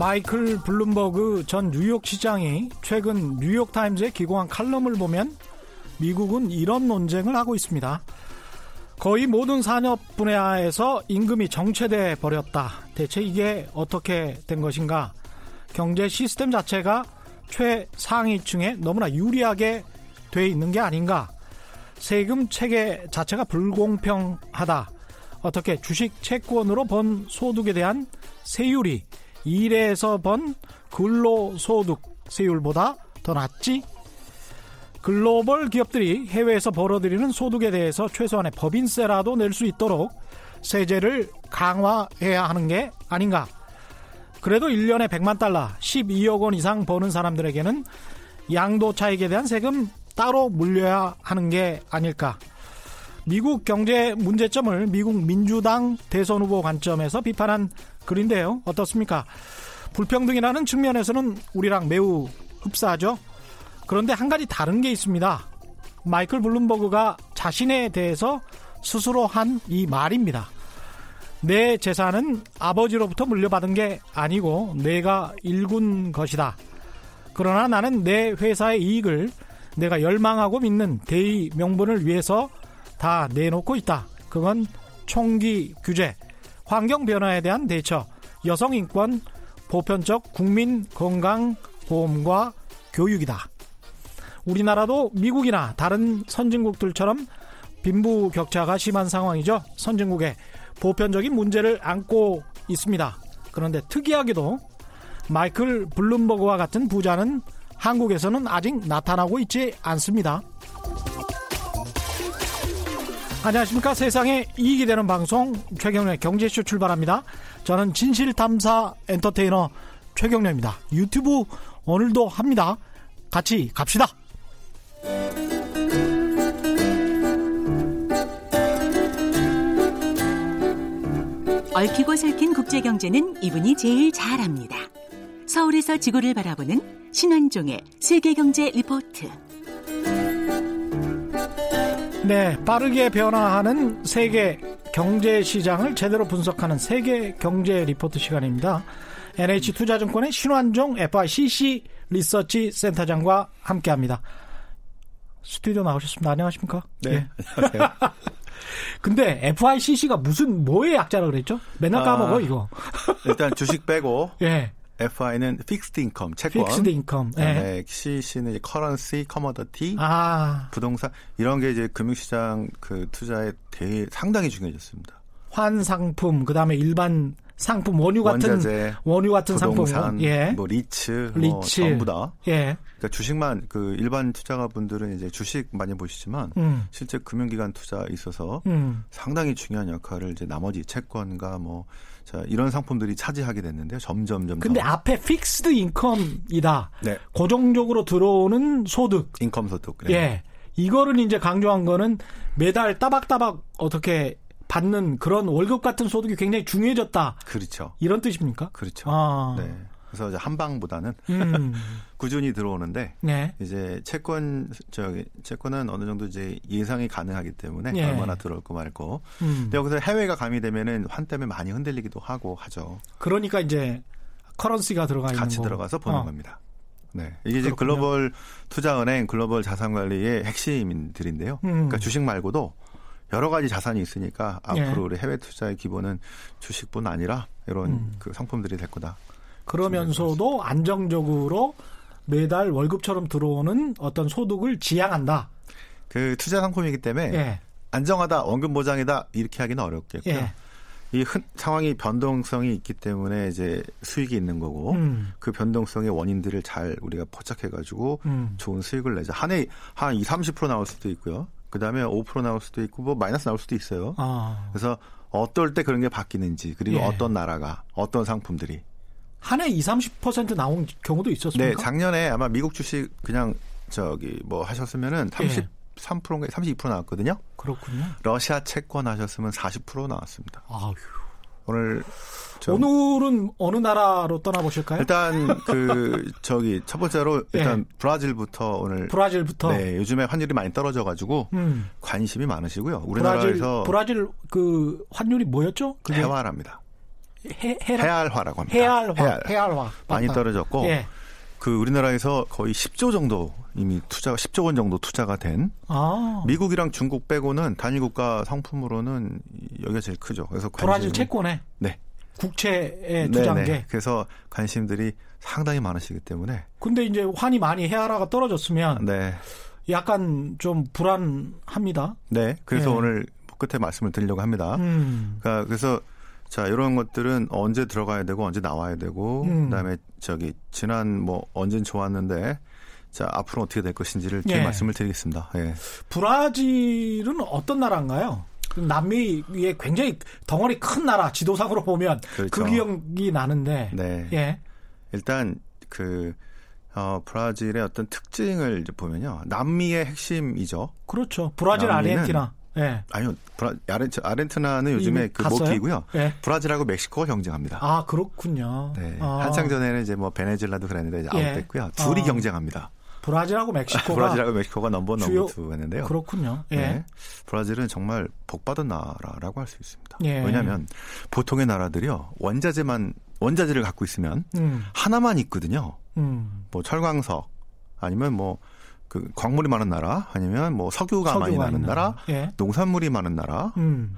마이클 블룸버그 전 뉴욕 시장이 최근 뉴욕 타임즈에 기고한 칼럼을 보면 미국은 이런 논쟁을 하고 있습니다. 거의 모든 산업 분야에서 임금이 정체돼 버렸다. 대체 이게 어떻게 된 것인가? 경제 시스템 자체가 최상위층에 너무나 유리하게 돼 있는 게 아닌가? 세금 체계 자체가 불공평하다. 어떻게 주식 채권으로 번 소득에 대한 세율이 일에서 번 근로소득 세율보다 더 낮지? 글로벌 기업들이 해외에서 벌어들이는 소득에 대해서 최소한의 법인세라도 낼 수 있도록 세제를 강화해야 하는 게 아닌가? 그래도 1년에 100만 달러, 12억 원 이상 버는 사람들에게는 양도 차익에 대한 세금 따로 물려야 하는 게 아닐까? 미국 경제 문제점을 미국 민주당 대선 후보 관점에서 비판한 글인데요. 어떻습니까? 불평등이라는 측면에서는 우리랑 매우 흡사하죠. 그런데 한 가지 다른 게 있습니다. 마이클 블룸버그가 자신에 대해서 스스로 한 이 말입니다. 내 재산은 아버지로부터 물려받은 게 아니고 내가 일군 것이다. 그러나 나는 내 회사의 이익을 내가 열망하고 믿는 대의 명분을 위해서 다 내놓고 있다. 그건 총기 규제, 환경 변화에 대한 대처, 여성 인권, 보편적 국민 건강 보험과 교육이다. 우리나라도 미국이나 다른 선진국들처럼 빈부 격차가 심한 상황이죠. 선진국에 보편적인 문제를 안고 있습니다. 그런데 특이하게도 마이클 블룸버그와 같은 부자는 한국에서는 아직 나타나고 있지 않습니다. 안녕하십니까. 세상에 이익이 되는 방송 최경련의 경제쇼 출발합니다. 저는 진실탐사 엔터테이너 최경련입니다. 유튜브 오늘도 합니다. 같이 갑시다. 얽히고 설킨 국제경제는 이분이 제일 잘합니다. 서울에서 지구를 바라보는 신환종의 세계경제 리포트. 네, 빠르게 변화하는 세계 경제 시장을 제대로 분석하는 세계 경제 리포트 시간입니다. NH 투자증권의 신환종 FICC 리서치 센터장과 함께합니다. 스튜디오 나오셨습니다. 안녕하십니까? 네. 네. 안녕하세요. 근데 FICC가 무슨 뭐의 약자라 그랬죠? 맨날 까먹어 아, 이거. 일단 주식 빼고. 예. FI는 fixed income, 채권. fixed income. 네. 네. CC는 currency, commodity, 아. 부동산 이런 게 이제 금융시장 그 투자에 대해 상당히 중요해졌습니다. 환상품, 그다음에 일반 상품 원유 같은 원자재, 원유 같은 부동산, 상품, 예, 뭐 리츠, 리츠, 뭐 전부 다. 예. 그러니까 주식만 그 일반 투자가 분들은 이제 주식 많이 보시지만 음. 실제 금융기관 투자에 있어서 음. 상당히 중요한 역할을 이제 나머지 채권과 뭐 자, 이런 상품들이 차지하게 됐는데요. 점점 점. 근데 앞에 fixed income이다. 네. 고정적으로 들어오는 소득. income 소득. 네. 예. 이거를 이제 강조한 거는 매달 따박따박 어떻게 받는 그런 월급 같은 소득이 굉장히 중요해졌다. 그렇죠. 이런 뜻입니까? 그렇죠. 아. 네. 그래서 한 방보다는 음. 꾸준히 들어오는데 네. 이제 채권 저기 채권은 어느 정도 이제 예상이 가능하기 때문에 네. 얼마나 들어올 거 알고 음. 근데 여기서 해외가 가미되면은 환 때문에 많이 흔들리기도 하고 하죠. 그러니까 이제 커런시가 들어가 있는 같이 거. 들어가서 보는 어. 겁니다. 네. 이게 이제 글로벌 투자은행, 글로벌 자산관리의 핵심들인데요. 음. 그러니까 주식 말고도 여러 가지 자산이 있으니까 앞으로 예. 우리 해외 투자의 기본은 주식뿐 아니라 이런 음. 그 상품들이 될 거다. 그러면서도 안정적으로 매달 월급처럼 들어오는 어떤 소득을 지향한다. 그 투자 상품이기 때문에 예. 안정하다, 원금 보장이다 이렇게 하기는 어렵겠고요. 예. 이 흔, 상황이 변동성이 있기 때문에 이제 수익이 있는 거고 음. 그 변동성의 원인들을 잘 우리가 포착해가지고 음. 좋은 수익을 내자. 한 해 한 2, 30% 나올 수도 있고요. 그 다음에 5% 나올 수도 있고 뭐 마이너스 나올 수도 있어요. 아. 그래서 어떨 때 그런 게 바뀌는지 그리고 예. 어떤 나라가 어떤 상품들이 한 해 2, 30% 나온 경우도 있었습니까? 네, 작년에 아마 미국 주식 그냥 저기 뭐 하셨으면은 30 예. 3%인가 32% 나왔거든요. 그렇군요. 러시아 채권 하셨으면 40% 나왔습니다. 아휴. 오늘 오늘은 어느 나라로 떠나보실까요? 일단 그 저기 첫 번째로 일단 네. 브라질부터 오늘 브라질부터 네 요즘에 환율이 많이 떨어져가지고 음. 관심이 많으시고요. 우리나라에서 브라질, 브라질 그 환율이 뭐였죠? 그게? 해화랍니다. 해, 해알화라고 합니다. 해알화. 해알. 해알화. 많이 떨어졌고 예. 그 우리나라에서 거의 10조 정도 이미 투자가 10조 원 정도 투자가 된 아. 미국이랑 중국 빼고는 단일 국가 상품으로는 여기가 제일 크죠. 그래서 브라질 채권에 네. 국채에 투자한 게 그래서 관심들이 상당히 많으시기 때문에 근데 이제 환이 많이 해알화가 떨어졌으면 네. 약간 좀 불안합니다. 네. 그래서 네. 오늘 끝에 말씀을 드리려고 합니다. 음. 그러니까 그래서 자 이런 것들은 언제 들어가야 되고 언제 나와야 되고 음. 그다음에 저기 지난 뭐 언젠 좋았는데 자 앞으로 어떻게 될 것인지를 예. 말씀을 드리겠습니다. 예. 브라질은 어떤 나라인가요? 남미의 굉장히 덩어리 큰 나라 지도상으로 보면 그렇죠. 그 기억이 나는데 네. 예. 일단 그 어, 브라질의 어떤 특징을 보면요. 남미의 핵심이죠. 그렇죠. 브라질, 아르헨티나. 예. 아니요. 브라, 아르헨, 아르헨티 나는 요즘에 그 목기고요. 예. 브라질하고 멕시코가 경쟁합니다. 아, 그렇군요. 네. 아. 한창 전에는 이제 뭐 베네질라도 그랬는데 이제 예. 아웃됐고요. 둘이 아. 경쟁합니다. 브라질하고 멕시코가 브라질하고 멕시코가 넘버 넘버 투였는데요. 그렇군요. 예. 네. 브라질은 정말 복받은 나라라고 할 수 있습니다. 예. 왜냐하면 보통의 나라들이요 원자재만 원자재를 갖고 있으면 음. 하나만 있거든요. 음. 뭐 철광석 아니면 뭐 그 광물이 많은 나라 아니면 뭐 석유가, 석유가 많이 나는 나라, 예. 농산물이 많은 나라. 음.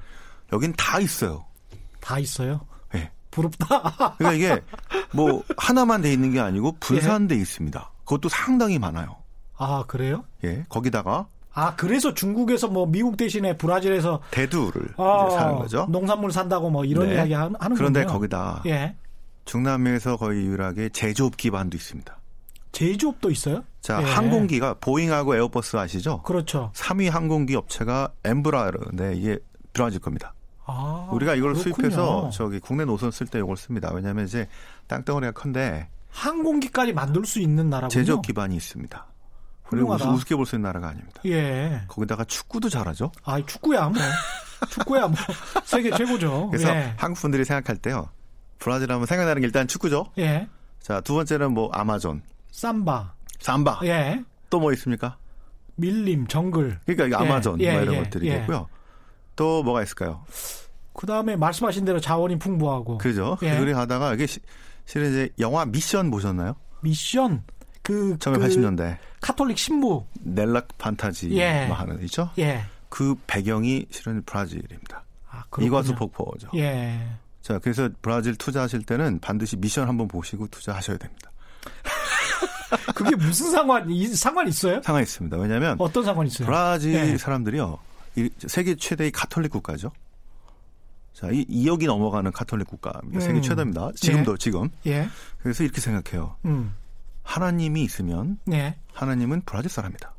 여긴 다 있어요. 다 있어요? 예. 부럽다. 그러니까 이게 뭐 하나만 돼 있는 게 아니고 분산돼 예. 있습니다. 그것도 상당히 많아요. 아, 그래요? 예. 거기다가 아, 그래서 중국에서 뭐 미국 대신에 브라질에서 대두를 아, 사는 거죠. 농산물 산다고 뭐 이런 네. 이야기 하는. 그런데 거기다 예. 중남미에서 거의 유일하게 제조업 기반도 있습니다. 제조업도 있어요? 자, 예. 항공기가 보잉하고 에어버스 아시죠? 그렇죠. 3위 항공기 업체가 엠브라르인데 이게 브라질 겁니다. 아, 우리가 이걸 그렇군요. 수입해서 저기 국내 노선 쓸 때 이걸 씁니다. 왜냐하면 이제 땅덩어리가 큰데 항공기까지 만들 수 있는 나라군요. 제조업 기반이 있습니다. 그리고 우습게 볼 수 있는 나라가 아닙니다. 예. 거기다가 축구도 잘하죠. 아, 축구야 뭐. 축구야 뭐. 세계 최고죠. 그래서 예. 한국 분들이 생각할 때요. 브라질 하면 생각나는 게 일단 축구죠. 예. 자, 두 번째는 뭐 아마존. 삼바. 삼바. 예. 또 뭐 있습니까? 밀림, 정글. 그러니까 예. 아마존 예. 뭐 이런 예. 것들이 있고요. 또 뭐가 있을까요? 그 다음에 말씀하신 대로 자원이 풍부하고. 그죠. 예. 그리 하다가 이게 실은 이제 영화 미션 보셨나요? 미션. 그 1980년대 그 카톨릭 신부 Nella Fantasia 예. 뭐 하는 있죠? 예. 그 배경이 실은 브라질입니다. 아, 이과수 폭포죠. 예. 자, 그래서 브라질 투자하실 때는 반드시 미션 한번 보시고 투자하셔야 됩니다. 그게 무슨 상관, 상관 있어요? 상관 있습니다. 왜냐하면 어떤 상관 있어요? 브라질 네. 사람들이요, 세계 최대의 카톨릭 국가죠. 자, 이 2억이 넘어가는 카톨릭 국가입니다. 음. 세계 최대입니다. 지금도 예. 지금. 예. 그래서 이렇게 생각해요. 음. 하나님이 있으면 예. 하나님은 브라질 사람이다.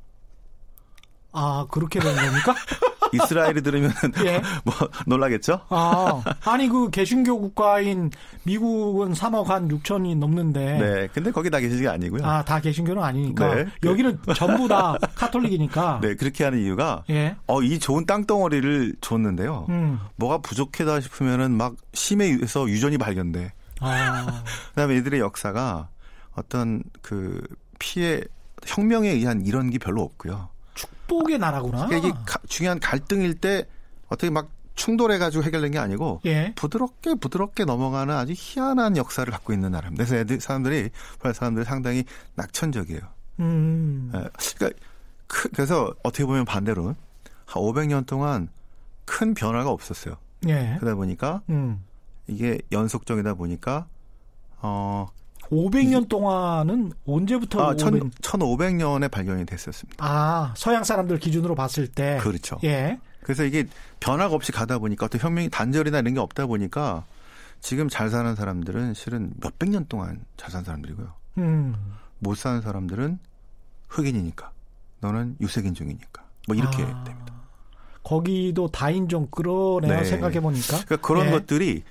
아 그렇게 되는 겁니까? 이스라엘이 들으면 예. 뭐 놀라겠죠? 아, 아니 그 개신교 국가인 미국은 3억 한 6천이 넘는데. 네. 근데 거기 다 개신교 아니고요. 아, 다 개신교는 아니니까. 네. 여기는 전부 다 카톨릭이니까. 네, 그렇게 하는 이유가 예. 어, 이 좋은 땅덩어리를 줬는데요. 음. 뭐가 부족하다 싶으면은 막 심해에서 유전이 발견돼. 아. 그다음에 이들의 역사가 어떤 그 피해 혁명에 의한 이런 게 별로 없고요. 축복의 나라구나. 그러니까 이게 가, 중요한 갈등일 때 어떻게 막 충돌해가지고 해결된 게 아니고 예. 부드럽게 부드럽게 넘어가는 아주 희한한 역사를 갖고 있는 나라입니다. 그래서 애들 사람들이 프랑스 사람들이 상당히 낙천적이에요. 음. 예. 그러니까 크, 그래서 어떻게 보면 반대로 한 500년 동안 큰 변화가 없었어요. 예. 그러다 보니까 음. 이게 연속적이다 보니까 어 500년 동안은 언제부터? 아, 500... 1500년에 발견이 됐었습니다. 아, 서양 사람들 기준으로 봤을 때. 그렇죠. 예. 그래서 이게 변화가 없이 가다 보니까 어떤 혁명이 단절이나 이런 게 없다 보니까 지금 잘 사는 사람들은 실은 몇백 년 동안 잘 사는 사람들이고요. 음. 못 사는 사람들은 흑인이니까. 너는 유색인 종이니까. 뭐 이렇게 아. 됩니다. 거기도 다인종 끌어내요 네. 생각해 보니까. 그러니까 그런 예. 것들이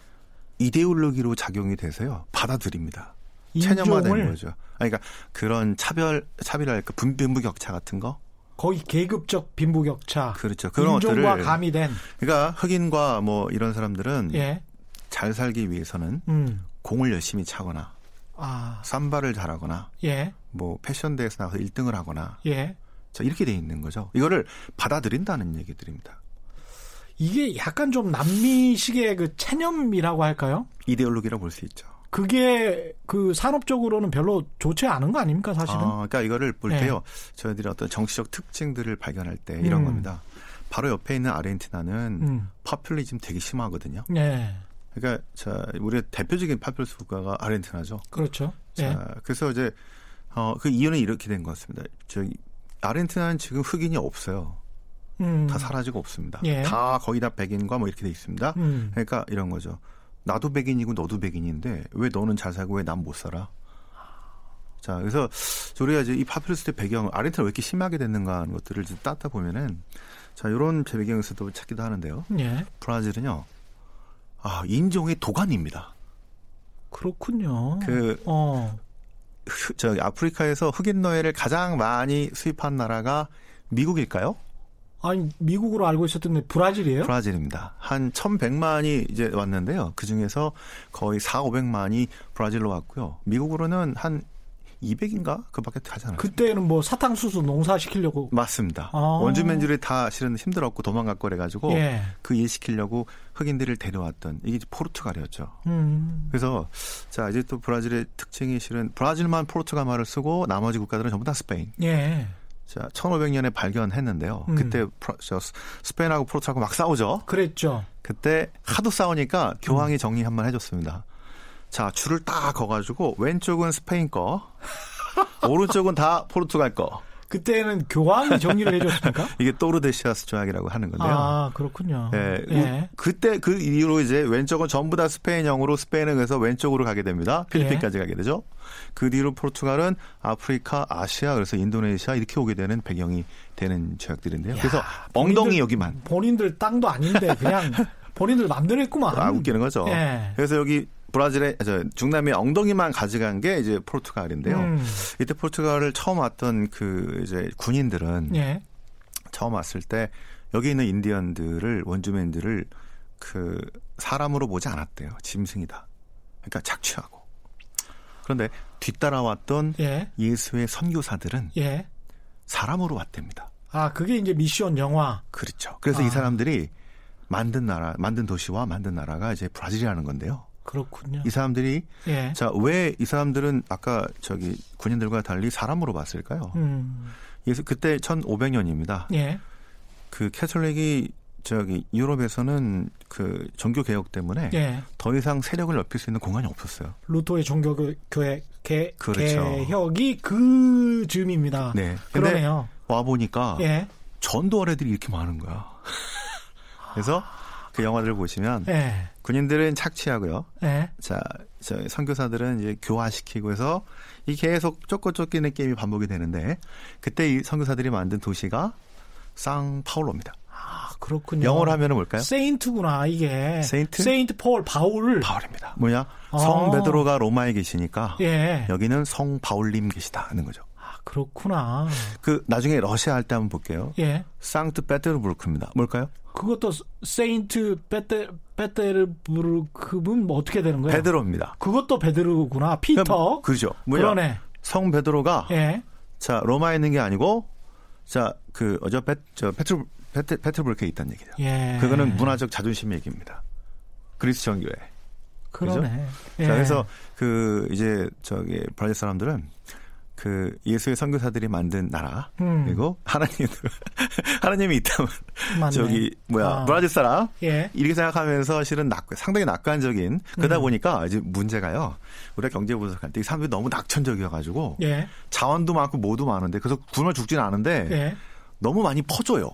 이데올로기로 작용이 돼서요. 받아들입니다. 체념화된 거죠. 그러니까 그런 차별 차별할까 빈부격차 같은 거 거의 계급적 빈부격차. 그렇죠. 그런 것들을 가미된. 그러니까 흑인과 뭐 이런 사람들은 예. 잘 살기 위해서는 음. 공을 열심히 차거나 아. 삼바를 잘하거나 예. 뭐 패션 대회에서 나가서 1등을 하거나 예. 자 이렇게 돼 있는 거죠. 이거를 받아들인다는 얘기들입니다. 이게 약간 좀 남미식의 그 체념이라고 할까요? 이데올로기라고 볼 수 있죠. 그게 그 산업적으로는 별로 좋지 않은 거 아닙니까 사실은? 아, 그러니까 이거를 볼 네. 때요. 저희들이 어떤 정치적 특징들을 발견할 때 이런 음. 겁니다. 바로 옆에 있는 아르헨티나는 음. 파퓰리즘 되게 심하거든요. 네. 그러니까 자 우리의 대표적인 파퓰리스 국가가 아르헨티나죠. 그렇죠. 자 네. 그래서 이제 어, 그 이유는 이렇게 된 것 같습니다. 저기 아르헨티나는 지금 흑인이 없어요. 음. 다 사라지고 없습니다. 예. 다 거의 다 백인과 뭐 이렇게 돼 있습니다. 음. 그러니까 이런 거죠. 나도 백인이고 너도 백인인데 왜 너는 잘 살고 왜 난 못 살아? 자, 그래서 우리가 이제 이 파퓰리스트 배경, 아르헨티나 왜 이렇게 심하게 됐는가 하는 것들을 좀 따다 보면은 자, 이런 배경에서도 찾기도 하는데요. 예. 브라질은요, 아, 인종의 도가니입니다. 그렇군요. 그, 어. 저 아프리카에서 흑인 노예를 가장 많이 수입한 나라가 미국일까요? 아니 미국으로 알고 있었던 브라질이에요? 브라질입니다. 한 1,100만이 이제 왔는데요. 그 중에서 거의 4, 500만이 브라질로 왔고요. 미국으로는 한 200인가 그밖에 가지 않았어요. 그때는 뭐 사탕수수 농사 시키려고 맞습니다. 아. 원주민들이 다 실은 힘들었고 도망갔고 그래가지고 예. 그일 시키려고 흑인들을 데려왔던 이게 포르투갈이었죠. 음. 그래서 자 이제 또 브라질의 특징이 실은 브라질만 포르투갈 말을 쓰고 나머지 국가들은 전부 다 스페인. 예. 자, 1500년에 발견했는데요. 음. 그때 저 스페인하고 포르투갈하고 막 싸우죠. 그랬죠. 그때 하도 싸우니까 교황이 정리 한 번 해줬습니다. 자, 줄을 딱 거가지고 왼쪽은 스페인 거, 오른쪽은 다 포르투갈 거. 그때는 교황이 정리를 해줬습니까? 이게 또르데시아스 조약이라고 하는 건데요. 아 그렇군요. 네, 예. 그때 그 이후로 이제 왼쪽은 전부 다 스페인형으로 스페인은 그래서 왼쪽으로 가게 됩니다. 필리핀까지 예. 가게 되죠. 그 뒤로 포르투갈은 아프리카, 아시아 그래서 인도네시아 이렇게 오게 되는 배경이 되는 조약들인데요. 야, 그래서 엉덩이 여기만 본인들 땅도 아닌데 그냥 본인들 맘대로 했구만. 아 웃기는 거죠. 예. 그래서 여기 브라질의 저 중남미 엉덩이만 가져간 게 이제 포르투갈인데요. 음. 이때 포르투갈을 처음 왔던 그 이제 군인들은 예. 처음 왔을 때 여기 있는 인디언들을 원주민들을 그 사람으로 보지 않았대요. 짐승이다. 그러니까 착취하고. 그런데 뒤따라왔던 예. 수의 선교사들은 예. 사람으로 왔답니다. 아, 그게 이제 미션 영화. 그렇죠. 그래서 아. 이 사람들이 만든 나라, 만든 도시와 만든 나라가 이제 브라질이라는 건데요. 그렇군요. 이 사람들이 예. 자왜 이 사람들은 아까 저기 군인들과 달리 사람으로 봤을까요? 음. 그래서 그때 1500년입니다. 예. 그 캐톨릭이 저기 유럽에서는 그 종교 개혁 때문에 예. 더 이상 세력을 넓힐 수 있는 공간이 없었어요. 루토의 종교 교회 개, 그렇죠. 개혁이 그 즈음입니다. 네. 그러네요. 와 보니까 예. 전도할 애들이 이렇게 많은 거야. 그래서 그 영화들을 보시면 네. 군인들은 착취하고요. 네. 자, 저 선교사들은 이제 교화시키고 해서 이 계속 쫓고 쫓기는 게임이 반복이 되는데 그때 이 선교사들이 만든 도시가 쌍파울로입니다. 아, 그렇군요. 영어로 하면은 뭘까요? Saint구나, 이게. Saint? Saint Paul, 바울. 바울입니다. 뭐냐? 아. 성 베드로가 로마에 계시니까 예. 여기는 성 바울님 계시다 하는 거죠. 아, 그렇구나. 그 나중에 러시아 할 때 한번 볼게요. 예. 상트 페테르부르크입니다. 뭘까요? 그것도 Saint 페테 페테르부르크는 뭐 어떻게 되는 거예요? 베드로입니다. 그것도 베드로구나. 피터. 그죠. 뭐야? 그러네. 성 베드로가 예. 자 로마에 있는 게 아니고 자그 어저 베저 페트로 페트 페트부르크에 있다는 얘기죠. 예. 그거는 문화적 자존심 얘기입니다. 그리스 정교회. 그러네. 예. 자 그래서 그 이제 저기 브라질 사람들은 그 예수의 선교사들이 만든 나라 음. 그리고 하나님 하나님이 있다면 맞네. 저기 뭐야 아. 브라질 사람 예. 이렇게 생각하면서 실은 낙, 상당히 낙관적인 그러다 음. 보니까 이제 문제가요 우리가 경제 분석할 때 이 사람들이 너무 낙천적이어가지고 예. 자원도 많고 뭐도 많은데 그래서 굶어 죽지는 않은데 예. 너무 많이 퍼줘요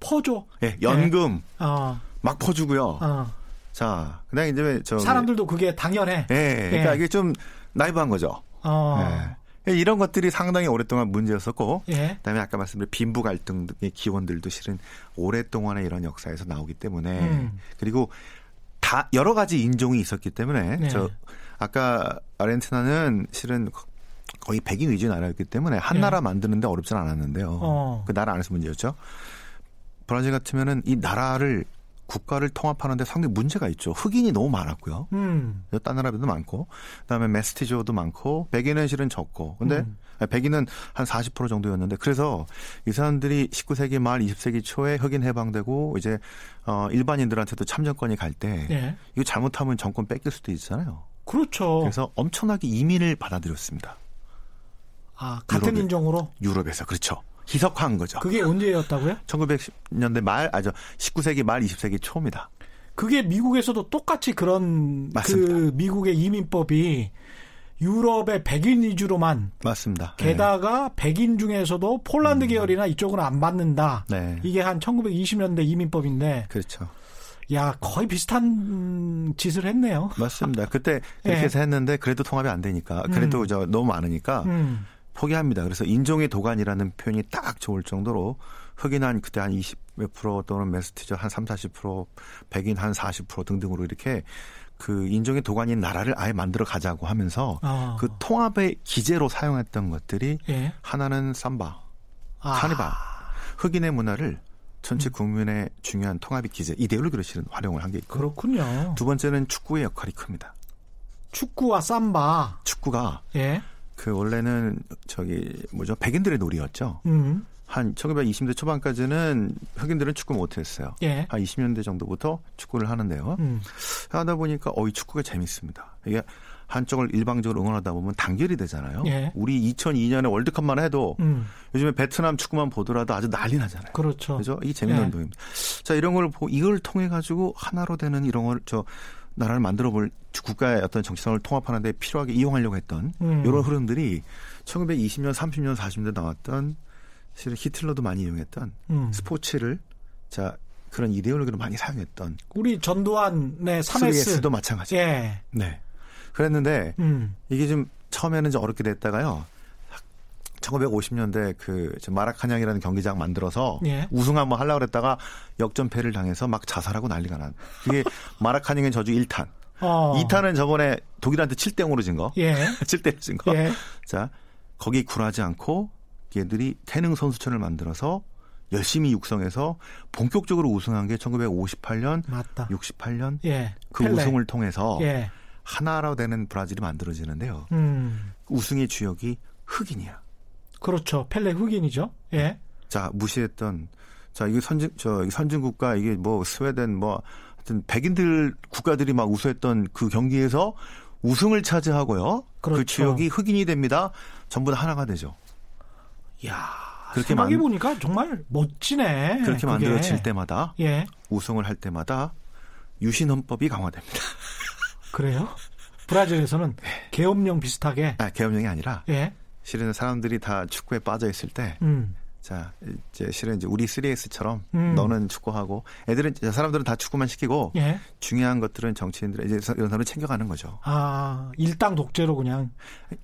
퍼줘 예 연금 어. 막 퍼주고요 어. 자 그다음 이제 저 사람들도 그게 당연해 예 그러니까 이게 좀 나이브한 거죠. 어. 예. 이런 것들이 상당히 오랫동안 문제였었고, 예. 그다음에 아까 말씀드린 빈부 갈등의 기원들도 실은 오랫동안의 이런 역사에서 나오기 때문에 음. 그리고 다 여러 가지 인종이 있었기 때문에 네. 저 아까 아르헨티나는 실은 거의 백인 위주 나라였기 때문에 한 예. 나라 만드는데 어렵진 않았는데요. 어. 그 나라 안에서 문제였죠. 브라질 같으면은 이 나라를 국가를 통합하는데 상당히 문제가 있죠. 흑인이 너무 많았고요. 음. 딴 나라들도 많고, 그다음에 메스티조도 많고, 백인은 실은 적고, 근데 음. 백인은 한 40% 정도였는데, 그래서 이 사람들이 19세기 말 20세기 초에 흑인 해방되고 이제 어 일반인들한테도 참정권이 갈때 예. 이거 잘못하면 정권 뺏길 수도 있잖아요. 그렇죠. 그래서 엄청나게 이민을 받아들였습니다. 아 같은 유럽에, 인종으로? 유럽에서 그렇죠. 희석한 거죠. 그게 언제였다고요? 1910년대 말, 아죠 19세기 말 20세기 초입니다. 그게 미국에서도 똑같이 그런 맞습니다. 그 미국의 이민법이 유럽의 백인 위주로만 맞습니다. 게다가 네. 백인 중에서도 폴란드 음. 계열이나 이쪽은 안 받는다. 네. 이게 한 1920년대 이민법인데 그렇죠. 야 거의 비슷한 짓을 했네요. 맞습니다. 그때 그렇게 네. 해서 했는데 그래도 통합이 안 되니까 그래도 음. 저 너무 많으니까 음. 포기합니다. 그래서 인종의 도관이라는 표현이 딱 좋을 정도로 흑인 한 그때 한 20몇 프로 또는 메스티저 한 3, 40% 백인 한 40% 등등으로 이렇게 그 인종의 도관인 나라를 아예 만들어 가자고 하면서 아. 그 통합의 기제로 사용했던 것들이 예. 하나는 삼바, 아. 카니발, 흑인의 문화를 전체 음. 국민의 중요한 통합의 기제 이데올로기로 실은 활용을 한 게 있고 그렇군요. 두 번째는 축구의 역할이 큽니다. 축구와 삼바. 축구가 예. 그 원래는 저기 뭐죠 백인들의 놀이였죠. 음. 한 1920대 초반까지는 흑인들은 축구 못했어요. 예. 한 20년대 정도부터 축구를 하는데요. 음. 하다 보니까 어이 축구가 재밌습니다. 이게 한쪽을 일방적으로 응원하다 보면 단결이 되잖아요. 예. 우리 2002년에 월드컵만 해도 음. 요즘에 베트남 축구만 보더라도 아주 난리 나잖아요. 그렇죠. 그죠? 이게 재밌는 예. 운동입니다. 자 이런 걸 보, 이걸 통해 가지고 하나로 되는 이런 걸 저 나라를 만들어 볼 국가의 어떤 정치성을 통합하는 데 필요하게 이용하려고 했던 음. 이런 흐름들이 1920년, 30년, 40년대 나왔던 실은 히틀러도 많이 이용했던 음. 스포츠를 자 그런 이데올로기로 많이 사용했던 우리 전두환의 3S 도 마찬가지. 예. 네. 그랬는데 음. 이게 좀 처음에는 좀 어렵게 됐다가요. 1950년대 그 마라카냥이라는 경기장 만들어서 예. 우승 한번 하려고 그랬다가 역전패를 당해서 막 자살하고 난리가 난. 이게 마라카냥의 저주 1탄. 어. 2탄은 저번에 독일한테 7대 0으로 진 거. 예. 7대 1진 거. 예. 자, 거기 굴하지 않고 얘들이 태능 선수촌을 만들어서 열심히 육성해서 본격적으로 우승한 게 1958년, 맞다. 68년 예. 그 펠레. 우승을 통해서 예. 하나로 되는 브라질이 만들어지는데요. 음. 우승의 주역이 흑인이야. 그렇죠. 펠레 흑인이죠. 예. 자 무시했던 자 이게 선진 저 선진 국가 이게 뭐 스웨덴 뭐 하여튼 백인들 국가들이 막 우수했던 그 경기에서 우승을 차지하고요. 그 그렇죠. 그 주역이 흑인이 됩니다. 전부 다 하나가 되죠. 야 그렇게 생각해 보니까 정말 멋지네. 그렇게 그게. 만들어질 때마다 예. 우승을 할 때마다 유신 헌법이 강화됩니다. 그래요? 브라질에서는 계엄령 비슷하게? 아, 계엄령이 아니라 예. 실은 사람들이 다 축구에 빠져 있을 때 음. 자, 이제 실은 이제 우리 3S처럼 음. 너는 축구하고 애들은 사람들은 다 축구만 시키고 예. 중요한 것들은 정치인들 이제 이런 사람을 챙겨가는 거죠. 아, 일당 독재로 그냥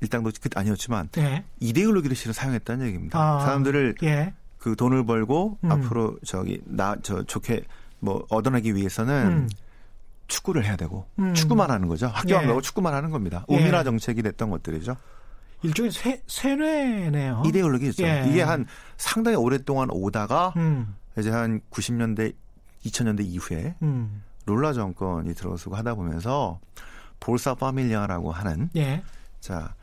일당 독재 아니었지만 예. 이데올로기를 실은 사용했다는 얘기입니다. 아. 사람들을 예. 그 돈을 벌고 음. 앞으로 저기 나 저 좋게 뭐 얻어내기 위해서는 음. 축구를 해야 되고 음. 축구만 하는 거죠. 학교 안 예. 가고 축구만 하는 겁니다. 우민화 예. 정책이 됐던 것들이죠. 일종의 세, 세뇌네요. 이데올로기죠. 예. 이게 한 상당히 오랫동안 오다가 음. 이제 한 90년대, 2000년대 이후에 음. 룰라 정권이 들어서고 하다 보면서 볼사 파밀리아라고 하는 예. 자,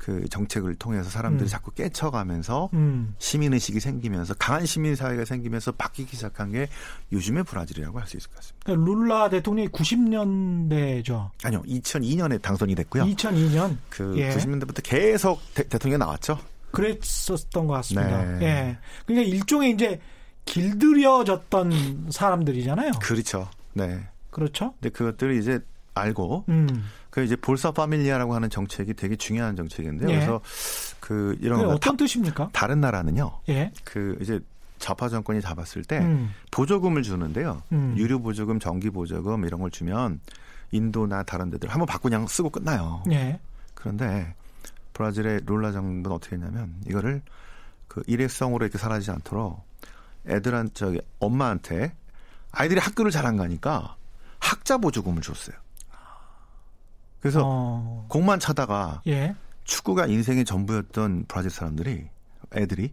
그 정책을 통해서 사람들이 음. 자꾸 깨쳐가면서 음. 시민 의식이 생기면서 강한 시민 사회가 생기면서 바뀌기 시작한 게 요즘의 브라질이라고 할 수 있을 것 같습니다. 그러니까 룰라 대통령이 90년대죠. 아니요, 2002년에 당선이 됐고요. 2002년 그 예. 90년대부터 계속 대, 통령이 나왔죠. 그랬었던 것 같습니다. 네. 예. 그러니까 일종의 이제 길들여졌던 사람들이잖아요. 그렇죠. 네. 그렇죠. 근데 그것들을 이제 알고 음. 그 이제 볼사 파밀리아라고 하는 정책이 되게 중요한 정책인데요. 예. 그래서 그 이런 어떤 다, 뜻입니까? 다른 나라는요. 예. 그 이제 좌파 정권이 잡았을 때 음. 보조금을 주는데요. 음. 유료 보조금, 정기 보조금 이런 걸 주면 인도나 다른 데들 한번 받고 그냥 쓰고 끝나요. 예. 그런데 브라질의 룰라 정부는 어떻게 했냐면 이거를 그 일회성으로 이렇게 사라지지 않도록 애들한 저기 엄마한테 아이들이 학교를 잘 안 가니까 학자 보조금을 줬어요. 그래서 어. 공만 차다가 예. 축구가 인생의 전부였던 브라질 사람들이 애들이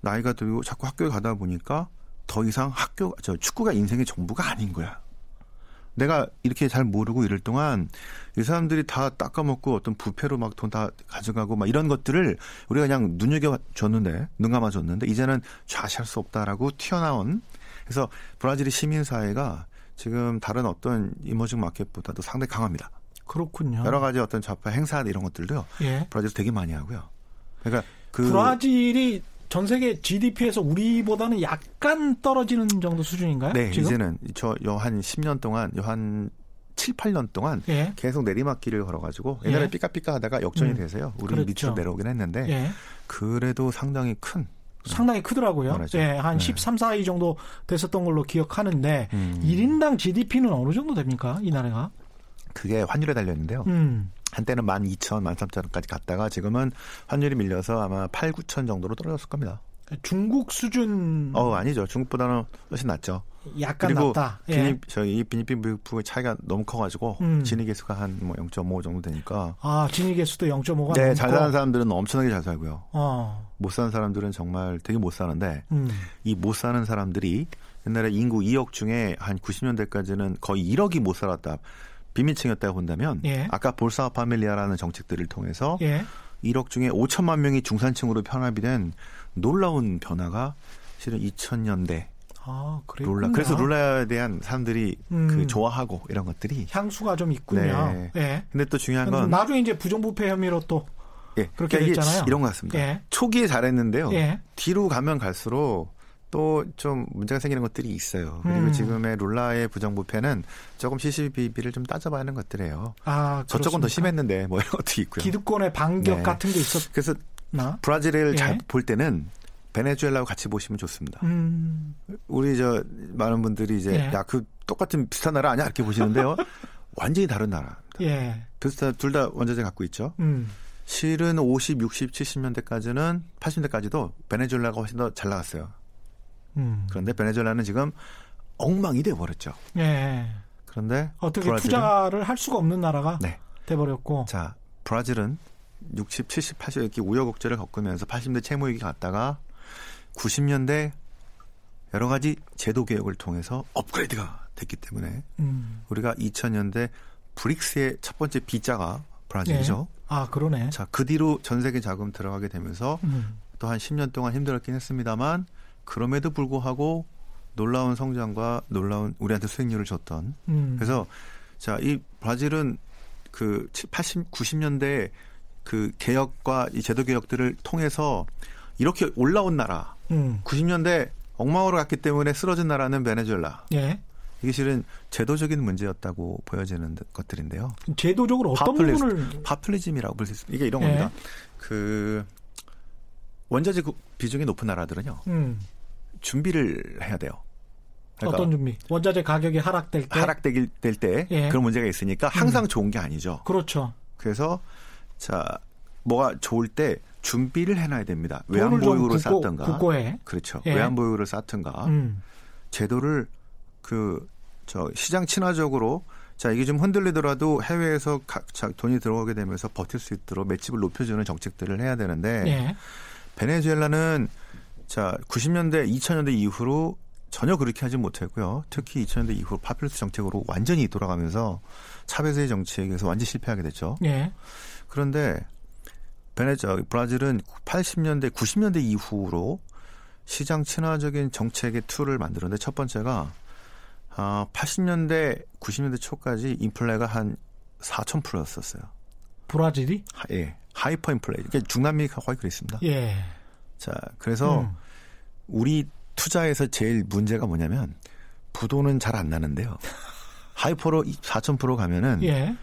나이가 들고 자꾸 학교에 가다 보니까 더 이상 학교 저 축구가 인생의 전부가 아닌 거야. 내가 이렇게 잘 모르고 이럴 동안 이 사람들이 다 닦아먹고 어떤 부패로 막 돈 다 가져가고 막 이런 것들을 우리가 그냥 눈여겨 줬는데 눈 감아 줬는데 이제는 좌시할 수 없다라고 튀어나온 그래서 브라질의 시민 사회가 지금 다른 어떤 이머징 마켓보다도 상당히 강합니다. 그렇군요. 여러 가지 어떤 좌파 행사 이런 것들도 예. 브라질 되게 많이 하고요. 그러니까 그 브라질이 전 세계 GDP에서 우리보다는 약간 떨어지는 정도 수준인가요? 네, 지금? 이제는 저한 10년 동안 한 7, 8년 동안 예. 계속 내리막길을 걸어가지고 옛날에 예. 삐까삐까 하다가 역전이 음. 돼서요. 우리 그렇죠. 밑으로 내려오긴 했는데 예. 그래도 상당히 큰 상당히 크더라고요. 예, 한 네. 13, 4위 정도 됐었던 걸로 기억하는데 음. 1인당 GDP는 어느 정도 됩니까? 이 나라가? 그게 환율에 달렸는데요. 음. 한때는 12,000, 13,000까지 갔다가 지금은 환율이 밀려서 아마 8, 9천 정도로 떨어졌을 겁니다. 중국 수준? 어 아니죠. 중국보다는 훨씬 낫죠. 약간 그리고 낫다. 예. 저희 비니핀 부의 차이가 너무 커가지고 음. 진위 개수가 한 뭐 0.5 정도 되니까. 아 진위 개수도 0.5가. 네, 잘 사는 사람들은 엄청나게 잘 살고요. 어. 못 사는 사람들은 정말 되게 못 사는데 음. 이못 사는 사람들이 옛날에 인구 2억 중에 한 90년대까지는 거의 1억이 못 살았다. 비민층이었다고 본다면 예. 아까 볼사 파밀리아라는 정책들을 통해서 예. 1억 중에 5천만 명이 중산층으로 편합이 된 놀라운 변화가 실은 2000년대 아, 룰라. 그래서 룰라에 대한 사람들이 음. 그 좋아하고 이런 것들이 향수가 좀 있군요. 네. 네. 근데 또 중요한 건 나중에 이제 부정부패 혐의로 또 예. 그렇게 그러니까 됐잖아요. 이런 것 같습니다. 예. 초기에 잘했는데요. 예. 뒤로 가면 갈수록 또 좀 문제가 생기는 것들이 있어요. 그리고 음. 지금의 룰라의 부정부패는 조금 CCBB를 좀 따져봐야 하는 것들이에요. 아, 저쪽은 더 심했는데 뭐 이런 것도 있고요. 기득권의 반격 네. 같은 게 있었. 그래서 브라질을 예. 잘볼 때는 베네수엘라와 같이 보시면 좋습니다. 음. 우리 저 많은 분들이 이제 예. 야그 똑같은 비슷한 나라 아니야 이렇게 보시는데요. 완전히 다른 나라입니다. 예. 비슷한 둘 다 원자재 갖고 있죠. 음. 실은 50, 60, 70년대까지는 80년대까지도 베네수엘라가 훨씬 더 잘 나갔어요. 음. 그런데 베네수엘라는 지금 엉망이 돼 버렸죠. 예. 그런데 어떻게 브라질은, 투자를 할 수가 없는 나라가 네. 돼 버렸고. 자, 브라질은 60, 70, 80 이렇게 우여곡절을 겪으면서 80년대 채무위기 갔다가 90년대 여러 가지 제도 개혁을 통해서 업그레이드가 됐기 때문에 음. 우리가 2000년대 브릭스의 첫 번째 B자가 브라질이죠. 네. 아, 그러네. 자, 그 뒤로 전 세계 자금 들어가게 되면서 음. 또한 10년 동안 힘들었긴 했습니다만 그럼에도 불구하고 놀라운 성장과 놀라운 우리한테 수익률을 줬던. 음. 그래서 자, 이 브라질은 그 80, 90년대 그 개혁과 이 제도 개혁들을 통해서 이렇게 올라온 나라. 음. 90년대 엉망으로 갔기 때문에 쓰러진 나라는 베네수엘라. 예. 이게 실은 제도적인 문제였다고 보여지는 것들인데요. 제도적으로 어떤 파플리, 부분을 파퓰리즘이라고 볼 수 있습니다. 이게 이런 예. 겁니다. 그 원자재 비중이 높은 나라들은요. 음. 준비를 해야 돼요. 그러니까 어떤 준비? 원자재 가격이 하락될 때 하락될 때 예. 그런 문제가 있으니까 항상 음. 좋은 게 아니죠. 그렇죠. 그래서 자 뭐가 좋을 때 준비를 해놔야 됩니다. 외환보유고를 쌓던가. 국고에. 그렇죠. 예. 외환보유고를 쌓든가. 음. 제도를 그 저 시장 친화적으로 자 이게 좀 흔들리더라도 해외에서 각 돈이 들어오게 되면서 버틸 수 있도록 맷집을 높여주는 정책들을 해야 되는데 예. 베네수엘라는 자 90년대 2000년대 이후로 전혀 그렇게 하지 못했고요. 특히 2000년대 이후 포퓰리스트 정책으로 완전히 돌아가면서 차베스 정책에서 완전히 실패하게 됐죠. 예. 그런데 베네저 브라질은 80년대 90년대 이후로 시장 친화적인 정책의 tool을 만들었는데 첫 번째가 아, 80년대 90년대 초까지 인플레가 한 4,000%였었어요. 브라질이? 하, 예. hyper 인플레. 이게 중남미가 거의 그랬습니다. 예. 자, 그래서 음. 우리 투자에서 제일 문제가 뭐냐면 부도는 잘 안 나는데요. hyper로 4,000% 가면은 예.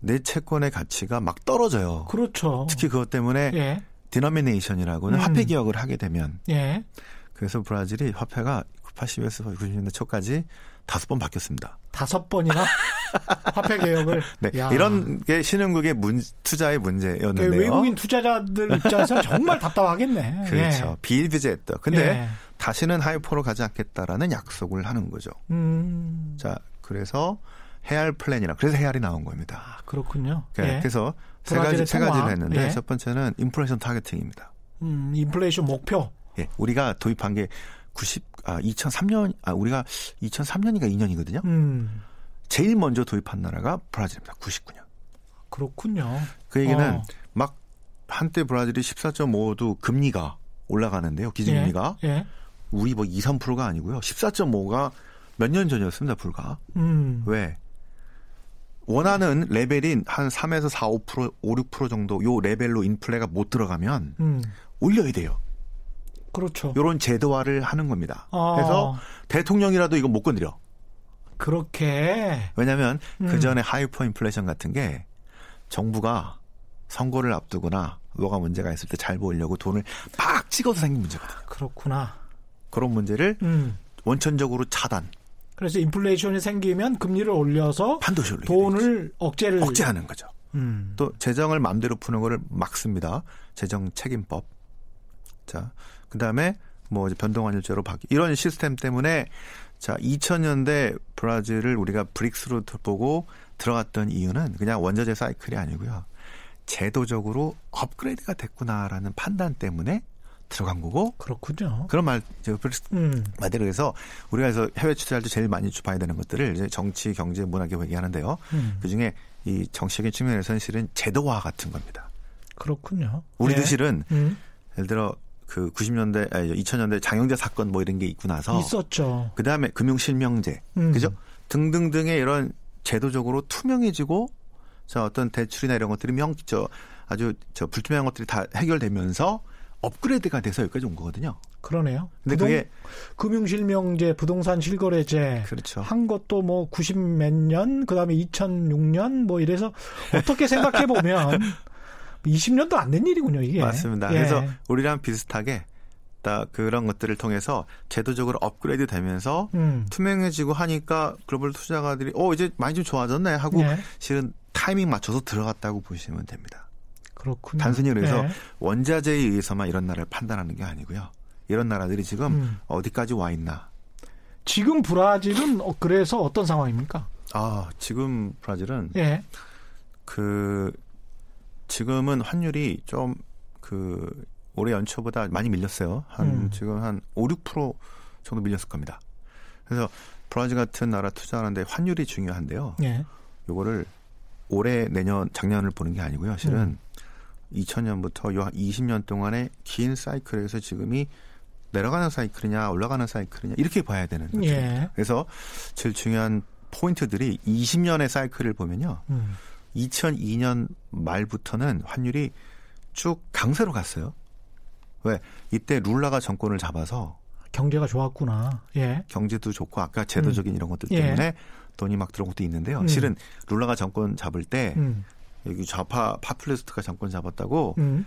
내 채권의 가치가 막 떨어져요. 그렇죠. 특히 그것 때문에 예. 디노미네이션이라고는 음. 화폐 개혁을 하게 되면 예. 그래서 브라질이 화폐가 80에서 90년대 초까지 다섯 번 바뀌었습니다. 다섯 번이나 화폐 개혁을 네, 이런 게 신흥국의 문, 투자의 문제였는데요. 그러니까 외국인 투자자들 입장에서 정말 답답하겠네. 그렇죠. 예. 비일비재했다. 근데 예. 다시는 hyper로 가지 않겠다라는 약속을 하는 거죠. 음. 자, 그래서 헤알 플랜이라 그래서 헤알이 나온 겁니다. 아, 그렇군요. 네, 예. 그래서 세 가지 세 가지를 했는데 예. 첫 번째는 inflation targeting입니다. 음, 인플레이션 목표. 예, 우리가 도입한 게 90, 아, 2003년, 아, 우리가 2003년인가 2년이거든요. 음. 제일 먼저 도입한 나라가 브라질입니다. 99년. 그렇군요. 그 얘기는 어. 막 한때 브라질이 14.5도 금리가 올라가는데요. 기준금리가. 예. 예. 우리 뭐 2, 3%가 아니고요. 14.5가 몇 년 전이었습니다. 불과. 음. 왜? 원하는 레벨인 한 3에서 4, 5%, 5, 6% 정도 요 레벨로 인플레가 못 들어가면 음. 올려야 돼요. 그렇죠. 요런 제도화를 하는 겁니다. 아. 그래서 대통령이라도 이거 못 건드려. 그렇게. 왜냐하면 음. 그 전에 하이퍼 인플레이션 같은 게 정부가 선거를 앞두거나 뭐가 문제가 있을 때 잘 보이려고 돈을 팍 찍어서 생긴 문제거든요. 그렇구나. 그런 문제를 음. 원천적으로 차단. 그래서 인플레이션이 생기면 금리를 올려서 반드시 돈을 되죠. 억제를 억제하는 거죠. 음. 또 재정을 마음대로 푸는 거를 막습니다. 재정 책임법. 자, 그 다음에 뭐 이제 변동환율제로 바뀌 이런 시스템 때문에 자, 2000년대 브라질을 우리가 브릭스로 보고 들어갔던 이유는 그냥 원자재 사이클이 아니고요. 제도적으로 업그레이드가 됐구나라는 판단 때문에 들어간 거고. 그렇군요. 그런 말, 저, 음. 말대로 해서 우리가 해서 해외 출자할 때 제일 많이 봐야 되는 것들을 이제 정치, 경제, 문화 교육 얘기하는데요. 음. 그 중에 이 정치적인 측면에서는 실은 제도화 같은 겁니다. 그렇군요. 우리도 네. 실은 음. 예를 들어 그 90년대, 아니 2000년대 장영재 사건 뭐 이런 게 있고 나서 있었죠. 그 다음에 금융 실명제, 음. 그죠? 등등등의 이런 제도적으로 투명해지고 자 어떤 대출이나 이런 것들이 명, 저 아주 저 불투명한 것들이 다 해결되면서 업그레이드가 돼서 여기까지 온 거거든요. 그러네요. 근데 부동, 그게 금융실명제, 부동산 실거래제 그렇죠. 한 것도 뭐 90 몇 년, 그다음에 2006년 뭐 이래서 어떻게 생각해 보면 20년도 안 된 일이군요, 이게. 맞습니다. 예. 그래서 우리랑 비슷하게 딱 그런 것들을 통해서 제도적으로 업그레이드 되면서 음. 투명해지고 하니까 글로벌 투자가들이 어 이제 많이 좀 좋아졌네 하고 예. 실은 타이밍 맞춰서 들어갔다고 보시면 됩니다. 그렇군요. 단순히 그래서 네. 원자재에 의해서만 이런 나라를 판단하는 게 아니고요. 이런 나라들이 지금 음. 어디까지 와 있나. 지금 브라질은 어, 그래서 어떤 상황입니까? 아, 지금 브라질은 예. 그 지금은 환율이 좀 그 올해 연초보다 많이 밀렸어요. 한 음. 지금 한 5, 6% 정도 밀렸을 겁니다. 그래서 브라질 같은 나라 투자하는데 환율이 중요한데요. 예. 요거를 올해 내년 작년을 보는 게 아니고요. 실은 음. 2000년부터 요 20년 동안의 긴 사이클에서 지금이 내려가는 사이클이냐 올라가는 사이클이냐 이렇게 봐야 되는 거죠. 예. 그래서 제일 중요한 포인트들이 20년의 사이클을 보면요. 음. 2002년 말부터는 환율이 쭉 강세로 갔어요. 왜? 이때 룰라가 정권을 잡아서 경제가 좋았구나. 예. 경제도 좋고 아까 제도적인 음. 이런 것들 때문에 예. 돈이 막 들어온 것도 있는데요. 음. 실은 룰라가 정권 잡을 때 음. 여기 좌파 파퓰리스트가 정권 잡았다고 음.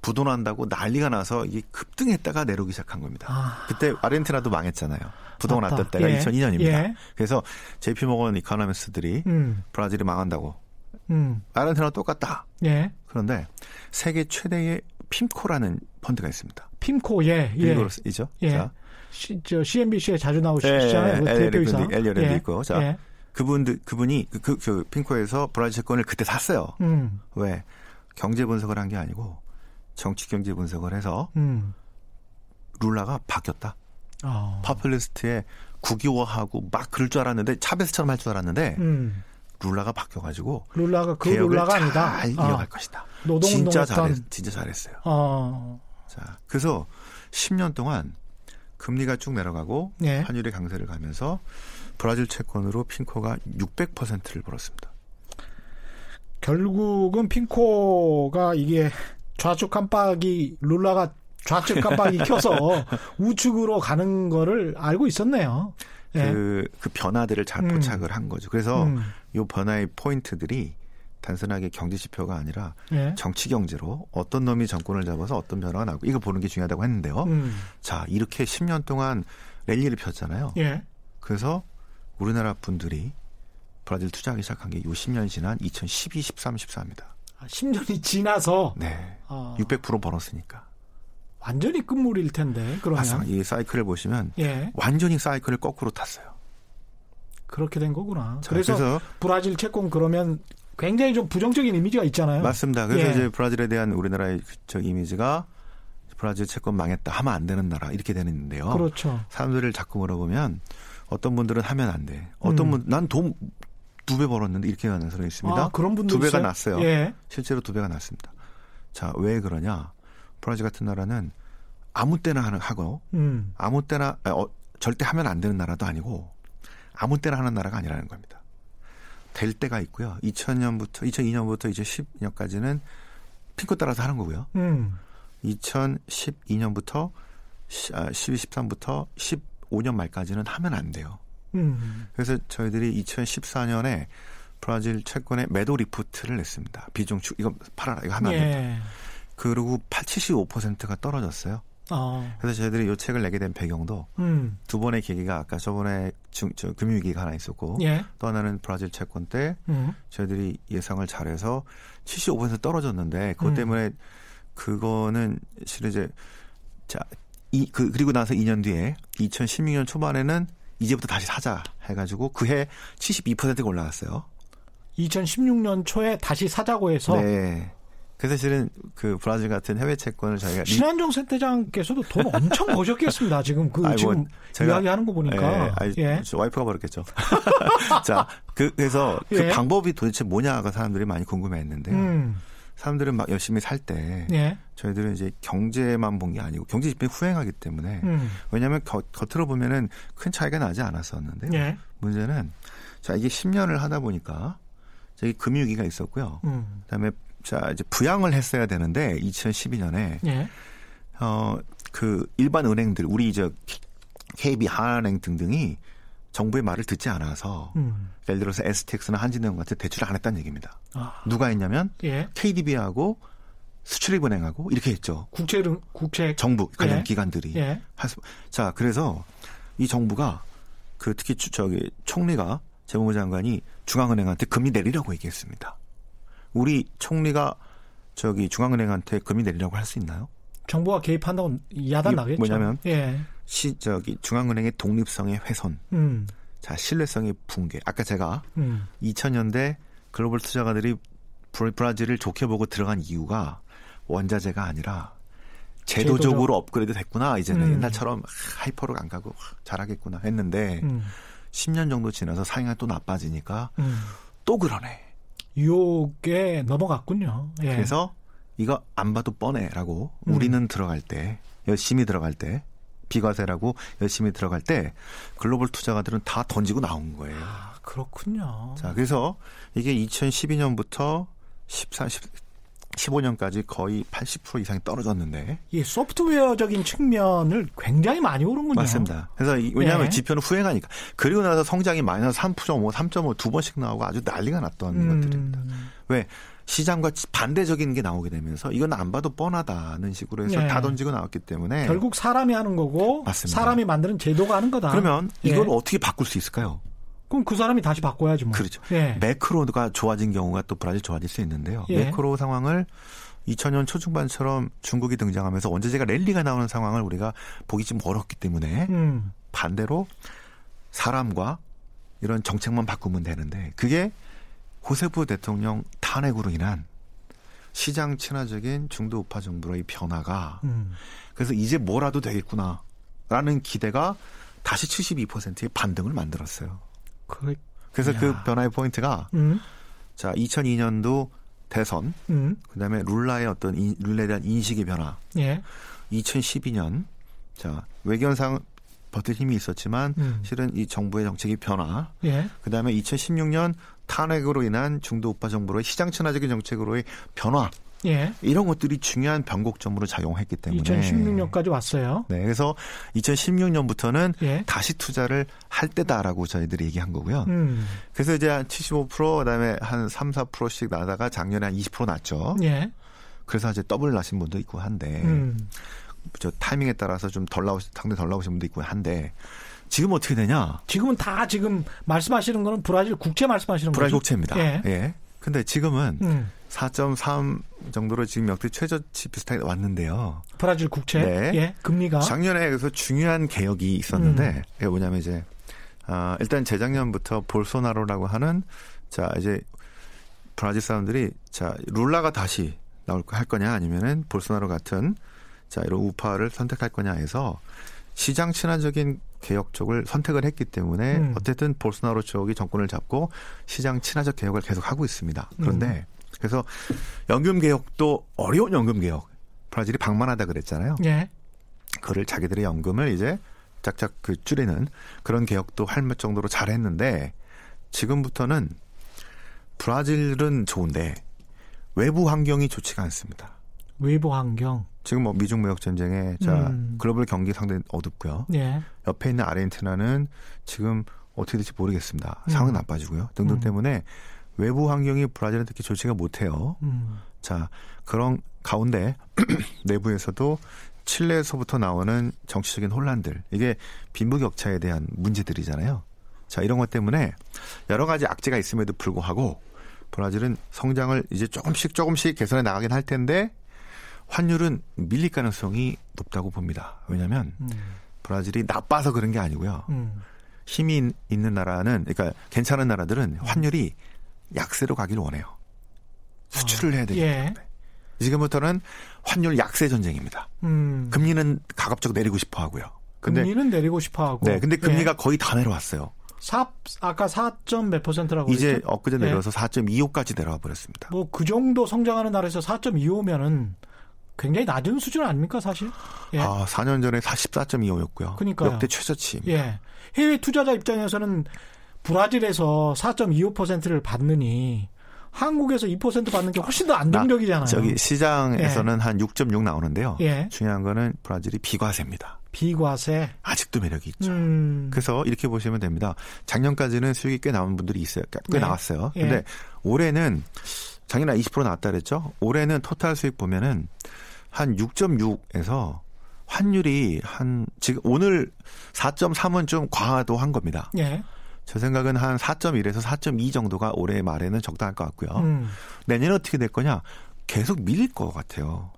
부도난다고 난리가 나서 이게 급등했다가 내려오기 시작한 겁니다. 아. 그때 아르헨티나도 망했잖아요. 부도가 났던 때가 예. 2002년입니다. 예. 그래서 JP 모건 이카노미스트들이 음. 브라질이 망한다고. 음. 아르헨티나 똑같다. 예. 그런데 세계 최대의 핌코라는 펀드가 있습니다. 핌코 예. 예. 이죠. 예. 자. 시, 저 CNBC에 자주 나오시잖아요. 예, 그 대표이사. 엘리어랜드 예. 있고. 자. 예. 그분들 그분이 그, 그, 그 핑코에서 브라질 채권을 그때 샀어요. 음. 왜 경제 분석을 한 게 아니고 정치 경제 분석을 해서 음. 룰라가 바뀌었다. 어. 파퓰리스트의 국유화하고 막 그럴 줄 알았는데 차베스처럼 할 줄 알았는데 음. 룰라가 바뀌어가지고 룰라가 그 룰라가 아니다. 잘 어. 이어갈 것이다. 진짜 잘했 진짜 잘했어요. 어. 자 그래서 10년 동안 금리가 쭉 내려가고 예. 환율의 강세를 가면서 브라질 채권으로 핑코가 600%를 벌었습니다. 결국은 핑코가 이게 좌측 깜빡이 룰라가 좌측 깜빡이 켜서 우측으로 가는 거를 알고 있었네요. 예. 그, 그 변화들을 잘 음. 포착을 한 거죠. 그래서 음. 이 변화의 포인트들이 단순하게 경제 지표가 아니라 예. 정치 경제로 어떤 놈이 정권을 잡아서 어떤 변화가 나고 이거 보는 게 중요하다고 했는데요. 음. 자 이렇게 10년 동안 랠리를 폈잖아요. 예. 그래서 우리나라 분들이 브라질 투자하기 시작한 게 요 10년 지난 2012, 13, 14입니다. 아, 10년이 지나서 네. 아. 600% 벌었으니까. 완전히 끝물일 텐데. 그러면 이 사이클을 보시면 예. 완전히 사이클을 거꾸로 탔어요. 그렇게 된 거구나. 자, 그래서, 그래서, 브라질 채권 그러면 굉장히 좀 부정적인 이미지가 있잖아요. 맞습니다. 그래서 예. 이제 브라질에 대한 우리나라의 그 이미지가 브라질 채권 망했다 하면 안 되는 나라 이렇게 되는데요. 그렇죠. 사람들을 자꾸 물어보면 어떤 분들은 하면 안 돼. 어떤 음. 분 난 돈 두 배 벌었는데 이렇게 하는 사람이 있습니다. 아, 그런 분들 두 배가 있어요? 났어요. 예. 실제로 두 배가 났습니다. 자, 왜 그러냐? 브라질 같은 나라는 아무 때나 하는 하고 음. 아무 때나 어, 절대 하면 안 되는 나라도 아니고 아무 때나 하는 나라가 아니라는 겁니다. 될 때가 있고요. 2000년부터 2002년부터 2010년까지는 핑크 따라서 하는 거고요. 음. 2012년부터 12, 13부터 15년 말까지는 하면 안 돼요. 음. 그래서 저희들이 2014년에 브라질 채권의 매도 리포트를 냈습니다. 비중 축 이거 팔아라 이거 하면 안 된다. 예. 그리고 8, 75%가 떨어졌어요. 어. 그래서 저희들이 이 책을 내게 된 배경도 음. 두 번의 계기가 아까 저번에 중, 저, 금융위기가 하나 있었고 예. 또 하나는 브라질 채권 때 음. 저희들이 예상을 잘해서 75% 떨어졌는데 그것 음. 때문에 음. 그거는 실은 이제 자, 이, 그, 그리고 나서 2년 뒤에 2016년 초반에는 이제부터 다시 사자 해가지고 그해 72%가 올라갔어요. 2016년 초에 다시 사자고 해서 네. 그래서 실은 그 브라질 같은 해외 채권을 저희가 신한종 센터장께서도 돈 엄청 버셨겠습니다. 지금 그 아니, 지금 뭐 제가, 이야기하는 거 보니까 예, 아니, 예. 와이프가 버렸겠죠. 자, 그, 그래서 그 예. 방법이 도대체 뭐냐가 사람들이 많이 궁금해했는데요. 음. 사람들은 막 열심히 살때 예. 저희들은 이제 경제만 본 게 아니고 경제 지표 후행하기 때문에 음. 왜냐하면 겉, 겉으로 보면은 큰 차이가 나지 않았었는데 예. 문제는 자 이게 10년을 하다 보니까 저기 금융위기가 있었고요. 음. 그다음에 자 이제 부양을 했어야 되는데 2012년에 예. 어 그 일반 은행들 우리 저 KB 하나은행 등등이 정부의 말을 듣지 않아서 음. 예를 들어서 STX나 한진은행 같은 대출을 안 했다는 얘기입니다. 아. 누가 했냐면 예. KDB하고 수출입은행하고 이렇게 했죠. 국채 국채 정부 관련 예. 기관들이 예. 자 그래서 이 정부가 그 특히 저기 총리가 재무부 장관이 중앙은행한테 금리 내리라고 얘기했습니다. 우리 총리가 저기 중앙은행한테 금리 내리라고 할 수 있나요? 정부가 개입한다고 야단 나겠죠. 뭐냐면 예. 시 저기 중앙은행의 독립성의 훼손, 음. 자 신뢰성의 붕괴. 아까 제가 음. 2000년대 글로벌 투자가들이 브라질을 좋게 보고 들어간 이유가 원자재가 아니라 제도적으로 제도적. 업그레이드 됐구나. 이제는 음. 옛날처럼 하이퍼로 안 가고 잘하겠구나 했는데 음. 10년 정도 지나서 상황이 또 나빠지니까 음. 또 그러네. 유혹에 넘어갔군요. 예. 그래서 이거 안 봐도 뻔해라고 음. 우리는 들어갈 때 열심히 들어갈 때 비과세라고 열심히 들어갈 때 글로벌 투자가들은 다 던지고 나온 거예요. 아, 그렇군요. 자, 그래서 이게 2012년부터 14, 10, 15년까지 거의 80% 이상이 떨어졌는데. 이 소프트웨어적인 측면을 굉장히 많이 오른군요. 맞습니다. 그래서 왜냐하면 네. 지표는 후행하니까. 그리고 나서 성장이 마이너스 3.5, 3.5 두 번씩 나오고 아주 난리가 났던 음. 것들입니다. 왜? 시장과 반대적인 게 나오게 되면서 이건 안 봐도 뻔하다는 식으로 해서 네. 다 던지고 나왔기 때문에 결국 사람이 하는 거고 맞습니다. 사람이 만드는 제도가 하는 거다. 그러면 이걸 예. 어떻게 바꿀 수 있을까요? 그럼 그 사람이 다시 바꿔야지 뭐. 그렇죠. 예. 매크로가 좋아진 경우가 또 브라질 좋아질 수 있는데요. 예. 매크로 상황을 2000년 초중반처럼 중국이 등장하면서 원자재가 랠리가 나오는 상황을 우리가 보기 좀 어렵기 때문에 음. 반대로 사람과 이런 정책만 바꾸면 되는데 그게 호세부 대통령 탄핵으로 인한 시장 친화적인 중도 우파 정부의 변화가 음. 그래서 이제 뭐라도 되겠구나라는 기대가 다시 72%의 반등을 만들었어요. 그, 래서 그 변화의 포인트가 음. 자 2002년도 대선 음. 그다음에 룰라의 어떤 인, 룰라에 대한 인식의 변화. 예. 2012년 자 외견상 버틸 힘이 있었지만 음. 실은 이 정부의 정책의 변화. 예. 그다음에 2016년 탄핵으로 인한 중도 우파 정부로의 시장 친화적인 정책으로의 변화. 예. 이런 것들이 중요한 변곡점으로 작용했기 때문에 2016년까지 왔어요. 네, 그래서 2016년부터는 예. 다시 투자를 할 때다라고 저희들이 얘기한 거고요. 음. 그래서 이제 한 75% 그다음에 한 3, 4%씩 나다가 작년에 한 20% 났죠. 예. 그래서 이제 더블 나신 분도 있고 한데 음. 저 타이밍에 따라서 좀 덜 나오시 상대 덜 나오신 분도 있고 한데 지금 어떻게 되냐? 지금은 다 지금 말씀하시는 거는 브라질 국채 말씀하시는 브라질 거죠? 브라질 국채입니다. 예. 예. 근데 지금은 음. 4.3 정도로 지금 역대 최저치 비슷하게 왔는데요. 브라질 국채 네. 예, 금리가 작년에 그래서 중요한 개혁이 있었는데 음. 이게 뭐냐면 이제 아, 일단 재작년부터 볼소나로라고 하는 자 이제 브라질 사람들이 자 룰라가 다시 나올 할 거냐 아니면은 볼소나로 같은 자 이런 우파를 선택할 거냐 해서 시장 친화적인 개혁 쪽을 선택을 했기 때문에 음. 어쨌든 볼스나로 쪽이 정권을 잡고 시장 친화적 개혁을 계속 하고 있습니다. 그런데 음. 그래서 연금 개혁도 어려운 연금 개혁. 브라질이 방만하다 그랬잖아요. 예. 그를 자기들의 연금을 이제 짝짝 그 줄이는 그런 개혁도 할 정도로 잘했는데 지금부터는 브라질은 좋은데 외부 환경이 좋지가 않습니다. 외부 환경. 지금 뭐 미중 무역 전쟁에 자 음. 글로벌 경기 상당히 어둡고요. 예. 옆에 있는 아르헨티나는 지금 어떻게 될지 모르겠습니다. 상황이 음. 나빠지고요. 등등 음. 때문에 외부 환경이 브라질은 특히 좋지가 못해요. 음. 자 그런 가운데 내부에서도 칠레에서부터 나오는 정치적인 혼란들 이게 빈부격차에 대한 문제들이잖아요. 자 이런 것 때문에 여러 가지 악재가 있음에도 불구하고 브라질은 성장을 이제 조금씩 조금씩 개선해 나가긴 할 텐데 환율은 밀릴 가능성이 높다고 봅니다. 왜냐하면 음. 브라질이 나빠서 그런 게 아니고요. 음. 힘이 있는 나라는 그러니까 괜찮은 나라들은 환율이 약세로 가기를 원해요. 수출을 어. 해야 되기 예. 때문에. 지금부터는 환율 약세 전쟁입니다. 음. 금리는 가급적 내리고 싶어 하고요. 근데 금리는 내리고 싶어 하고. 네, 근데 금리가 예. 거의 다 내려왔어요. 4, 아까 4점 몇 퍼센트라고 이제 그랬죠? 엊그제 예. 내려서 예. 4.25까지 내려와 버렸습니다. 뭐 그 정도 성장하는 나라에서 4.25면은 굉장히 낮은 수준 아닙니까 사실? 예. 아 4년 전에 44.25였고요. 그러니까 역대 최저치입니다. 예. 해외 투자자 입장에서는 브라질에서 4.25%를 받느니 한국에서 2% 받는 게 훨씬 더 안정적이잖아요. 저기 시장에서는 예. 한6.6 나오는데요. 예. 중요한 거는 브라질이 비과세입니다. 비과세. 아직도 매력이 있죠. 음. 그래서 이렇게 보시면 됩니다. 작년까지는 수익이 꽤 나온 분들이 있어요. 꽤 네. 나왔어요. 예. 근데 올해는 작년에 20% 나왔다 그랬죠. 올해는 토탈 수익 보면은 한 6.6에서 환율이 한 지금 오늘 4.3은 좀 과도 한 겁니다. 예. 제 생각은 한 4.1에서 4.2 정도가 올해 말에는 적당할 것 같고요. 음. 내년에 어떻게 될 거냐? 계속 밀릴 것 같아요.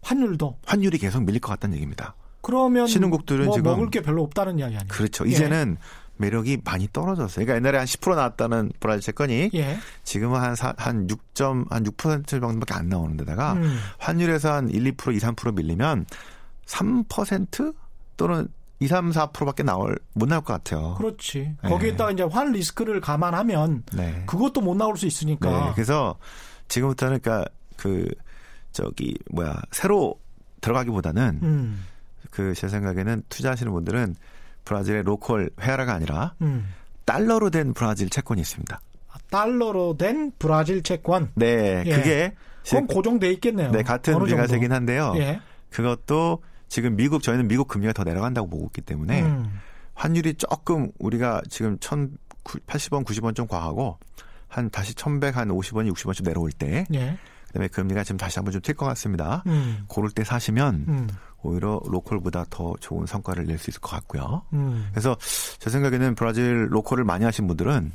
환율도 환율이 계속 밀릴 것 같다는 얘기입니다. 그러면 신흥국들은 뭐 지금 먹을 게 별로 없다는 이야기 아니에요? 그렇죠. 이제는 예. 매력이 많이 떨어졌어요. 그러니까 옛날에 한 10% 나왔다는 브라질 채권이 예. 지금은 한, 사, 한 6점, 한 6% 정도밖에 안 나오는 데다가 음. 환율에서 한 1, 2%, 2, 3% 밀리면 3% 또는 2, 3, 4%밖에 나올 못 나올 것 같아요. 그렇지. 네. 거기에다가 이제 환 리스크를 감안하면 네. 그것도 못 나올 수 있으니까. 네. 그래서 지금부터는 그러니까 그 저기 뭐야 새로 들어가기보다는 음. 그제 생각에는 투자하시는 분들은 브라질의 로컬 회화라가 아니라 음. 달러로 된 브라질 채권이 있습니다. 아, 달러로 된 브라질 채권. 네, 예. 그게 그건 고정돼 있겠네요. 네, 같은 비과세긴 한데요. 예. 그것도 지금 미국 저희는 미국 금리가 더 내려간다고 보고 있기 때문에 음. 환율이 조금 우리가 지금 1,080원, 90원 좀 과하고 한 다시 1,100, 한 50원, 60원쯤 내려올 때 예. 그다음에 금리가 지금 다시 한번 좀 튈 것 같습니다. 음. 고를 때 사시면 음. 오히려 로컬보다 더 좋은 성과를 낼 수 있을 것 같고요. 음. 그래서 제 생각에는 브라질 로컬을 많이 하신 분들은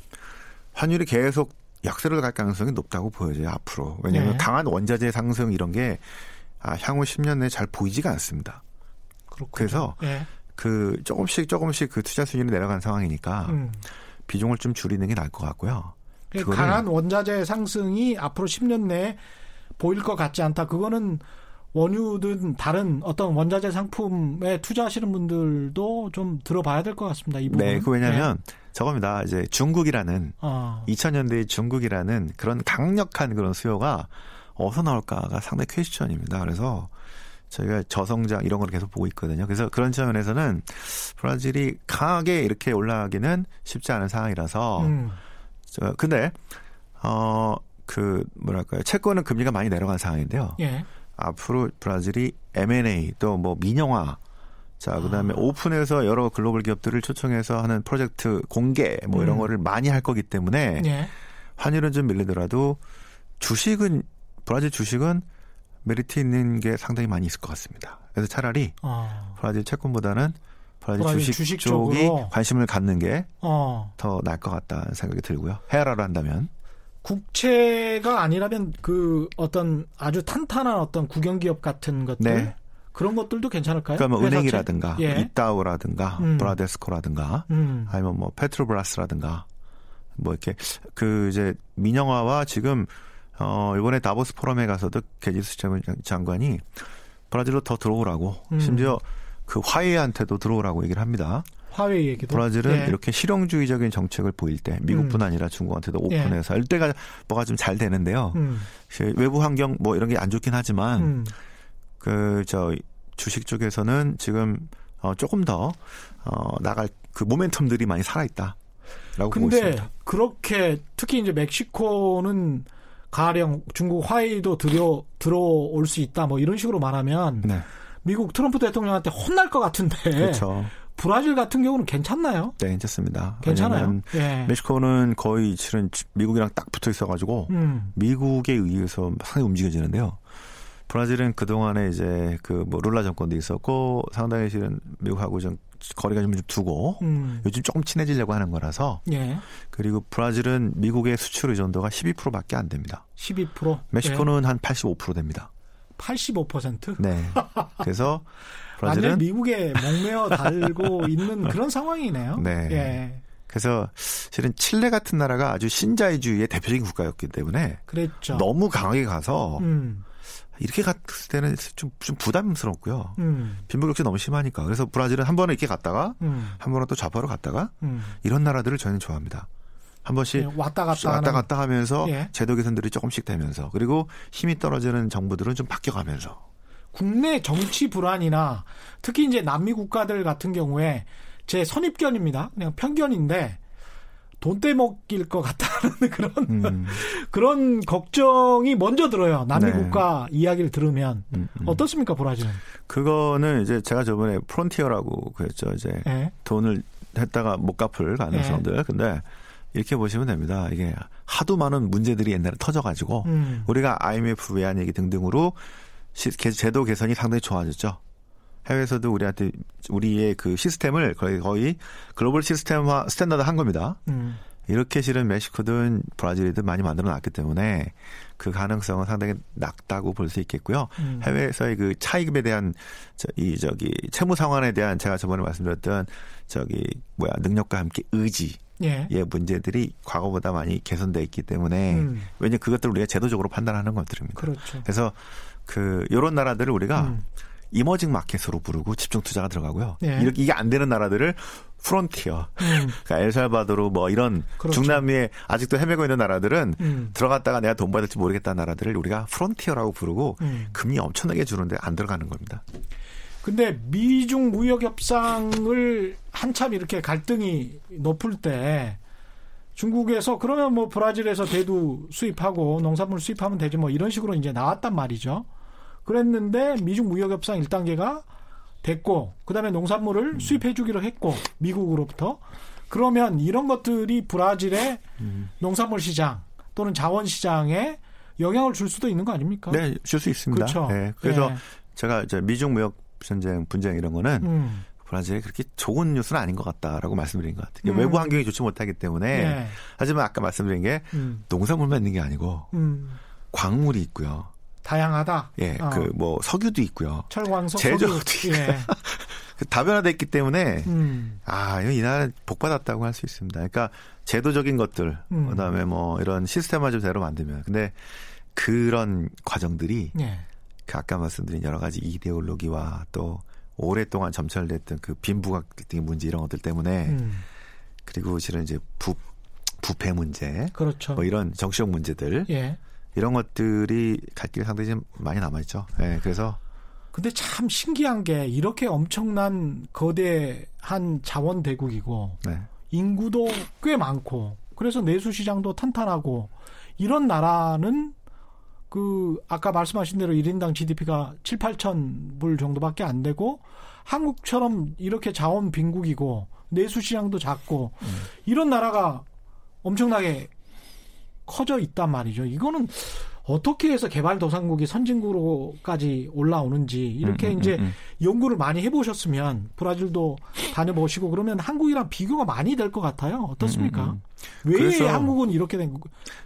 환율이 계속 약세를 갈 가능성이 높다고 보여져요 앞으로. 왜냐하면 네. 강한 원자재 상승 이런 게 아, 향후 10년 내에 잘 보이지가 않습니다. 그렇군요. 그래서 네. 그 조금씩 조금씩 그 투자 수준이 내려간 상황이니까 음. 비중을 좀 줄이는 게 나을 것 같고요. 강한 원자재 상승이 앞으로 10년 내에 보일 것 같지 않다. 그거는 원유든 다른 어떤 원자재 상품에 투자하시는 분들도 좀 들어봐야 될 것 같습니다. 이 부분. 네, 그 왜냐하면 네. 저겁니다. 이제 중국이라는 어. 2000년대의 중국이라는 그런 강력한 그런 수요가 어디서 나올까가 상당히 question입니다. 그래서 저희가 저성장 이런 걸 계속 보고 있거든요. 그래서 그런 측면에서는 브라질이 강하게 이렇게 올라가기는 쉽지 않은 상황이라서 음. 저 근데 어 그 뭐랄까요 채권은 금리가 많이 내려간 상황인데요. 예. 앞으로 브라질이 M&A 또 뭐 민영화 자, 그다음에 아. 오픈해서 여러 글로벌 기업들을 초청해서 하는 프로젝트 공개 뭐 이런 음. 거를 많이 할 거기 때문에 예. 환율은 좀 밀리더라도 주식은 브라질 주식은 메리트 있는 게 상당히 많이 있을 것 같습니다. 그래서 차라리 아. 브라질 채권보다는 브라질, 브라질 주식, 주식 쪽이 관심을 갖는 게더 어. 나을 것 같다는 생각이 들고요. 헤아라로 한다면. 국채가 아니라면 그 어떤 아주 탄탄한 어떤 국영기업 같은 것들 네. 그런 것들도 괜찮을까요? 그러니까 뭐 은행이라든가 예. 이따우라든가 음. 브라데스코라든가 음. 아니면 뭐 페트로브라스라든가 뭐 이렇게 그 이제 민영화와 지금 어 이번에 다보스 포럼에 가서도 게지스 장관이 브라질로 더 들어오라고 음. 심지어 그 화웨이한테도 들어오라고 얘기를 합니다. 화웨이 얘기도. 브라질은 예. 이렇게 실용주의적인 정책을 보일 때 미국뿐 음. 아니라 중국한테도 예. 오픈해서 예. 이때가 뭐가 좀 잘 되는데요. 음. 외부 환경 뭐 이런 게 안 좋긴 하지만 음. 그저 주식 쪽에서는 지금 어 조금 더 어, 나갈 그 모멘텀들이 많이 살아 있다. 라고 근데 그렇게 특히 이제 멕시코는 가령 중국 화웨이도 들여 들어올 수 있다 뭐 이런 식으로 말하면 네. 미국 트럼프 대통령한테 혼날 것 같은데 그렇죠. 브라질 같은 경우는 괜찮나요? 네, 괜찮습니다. 괜찮아요. 예. 멕시코는 거의 실은 미국이랑 딱 붙어 있어가지고 음. 미국에 의해서 상당히 움직여지는데요. 브라질은 그 동안에 이제 그 뭐 룰라 정권도 있었고 상당히 실은 미국하고 좀 거리가 좀 두고 음. 요즘 조금 친해지려고 하는 거라서 예. 그리고 브라질은 미국의 수출 의존도가 12%밖에 안 됩니다. 12%? 멕시코는 예. 한85% 됩니다. 85%? 네. 그래서 브라질은 미국에 목매어 달고 있는 그런 상황이네요. 네. 예. 그래서 실은 칠레 같은 나라가 아주 신자유주의의 대표적인 국가였기 때문에 그랬죠. 너무 강하게 가서 음. 이렇게 갔을 때는 좀, 좀 부담스럽고요. 음. 빈부격차 너무 심하니까. 그래서 브라질은 한 번은 이렇게 갔다가 음. 한 번은 또 좌파로 갔다가 음. 이런 나라들을 저희는 좋아합니다. 한 번씩 예, 왔다 갔다 왔다 갔다 하면서 예. 제도 개선들이 조금씩 되면서 그리고 힘이 떨어지는 정부들은 좀 바뀌어가면서 국내 정치 불안이나 특히 이제 남미 국가들 같은 경우에 제 선입견입니다. 그냥 편견인데 돈 떼먹일 것 같다는 그런 음. 그런 걱정이 먼저 들어요. 남미 네. 국가 이야기를 들으면 음, 음. 어떻습니까, 브라질은? 그거는 이제 제가 저번에 frontier라고 그랬죠. 이제 네. 돈을 했다가 못 갚을 가능성들. 네. 근데 이렇게 보시면 됩니다. 이게 하도 많은 문제들이 옛날에 터져가지고 음. 우리가 IMF 외환 얘기 등등으로 제도 개선이 상당히 좋아졌죠. 해외에서도 우리한테 우리의 그 시스템을 거의 거의 글로벌 시스템화 standard 한 겁니다. 음. 이렇게 실은 멕시코든 브라질이든 많이 만들어 놨기 때문에 그 가능성은 상당히 낮다고 볼 수 있겠고요. 음. 해외에서의 그 차익에 대한 저, 이 저기 채무 상환에 대한 제가 저번에 말씀드렸던 저기 뭐야 능력과 함께 의지 예. 의 문제들이 과거보다 많이 개선돼 있기 때문에 음. 왜냐 그것들을 우리가 제도적으로 판단하는 것들입니다. 그렇죠. 그래서 그 요런 나라들을 우리가 음. emerging market으로 부르고 집중 투자가 들어가고요. 예. 이렇게 이게 안 되는 나라들을 프론티어, 음. 그러니까 엘살바도르 뭐 이런 그렇죠. 중남미에 아직도 헤매고 있는 나라들은 음. 들어갔다가 내가 돈 받을지 모르겠다는 나라들을 우리가 frontier라고 부르고 음. 금리 엄청나게 주는데 안 들어가는 겁니다. 근데 미중 무역 협상을 한참 이렇게 갈등이 높을 때 중국에서 그러면 뭐 브라질에서 대두 수입하고 농산물 수입하면 되지 뭐 이런 식으로 이제 나왔단 말이죠. 그랬는데 미중 무역 협상 1단계가 됐고 그다음에 농산물을 음. 수입해 주기로 했고 미국으로부터 그러면 이런 것들이 브라질의 음. 농산물 시장 또는 자원 시장에 영향을 줄 수도 있는 거 아닙니까? 네, 줄 수 있습니다. 그렇죠. 네, 그래서 네. 제가 이제 미중 무역 전쟁 분쟁 이런 거는 음. 브라질이 그렇게 좋은 뉴스는 아닌 것 같다라고 말씀드린 것 같아요. 음. 외부 환경이 좋지 못하기 때문에 네. 하지만 아까 말씀드린 게 음. 농산물만 있는 게 아니고 음. 광물이 있고요. 다양하다. 예, 어. 그뭐 석유도 있고요. 철광석, 제조도 있고. 예. 그 다변화됐기 때문에 음. 아, 이 나라 복 받았다고 할 수 있습니다. 그러니까 제도적인 것들, 음. 그다음에 뭐 이런 시스템화제대로 만들면 근데 그런 과정들이 예. 그 아까 말씀드린 여러 가지 이데올로기와 또 오랫동안 점철됐던 그 빈부각 등의 문제 이런 것들 때문에 음. 그리고 실은 이제 부 부패 문제, 그렇죠. 뭐 이런 정치적 문제들, 예. 이런 것들이 갈 길이 상당히 좀 많이 남아있죠. 네, 그래서. 근데 참 신기한 게 이렇게 엄청난 거대한 자원 대국이고 네. 인구도 꽤 많고 그래서 내수 시장도 탄탄하고 이런 나라는 그 아까 말씀하신 대로 1인당 GDP가 7, 8천 불 정도밖에 안 되고 한국처럼 이렇게 자원 빈국이고 내수 시장도 작고 음. 이런 나라가 엄청나게 커져 있단 말이죠. 이거는 어떻게 해서 개발도상국이 선진국으로까지 올라오는지 이렇게 음, 음, 이제 음, 음. 연구를 많이 해보셨으면 브라질도 다녀보시고 그러면 한국이랑 비교가 많이 될 것 같아요. 어떻습니까? 음, 음, 왜 한국은 이렇게 된,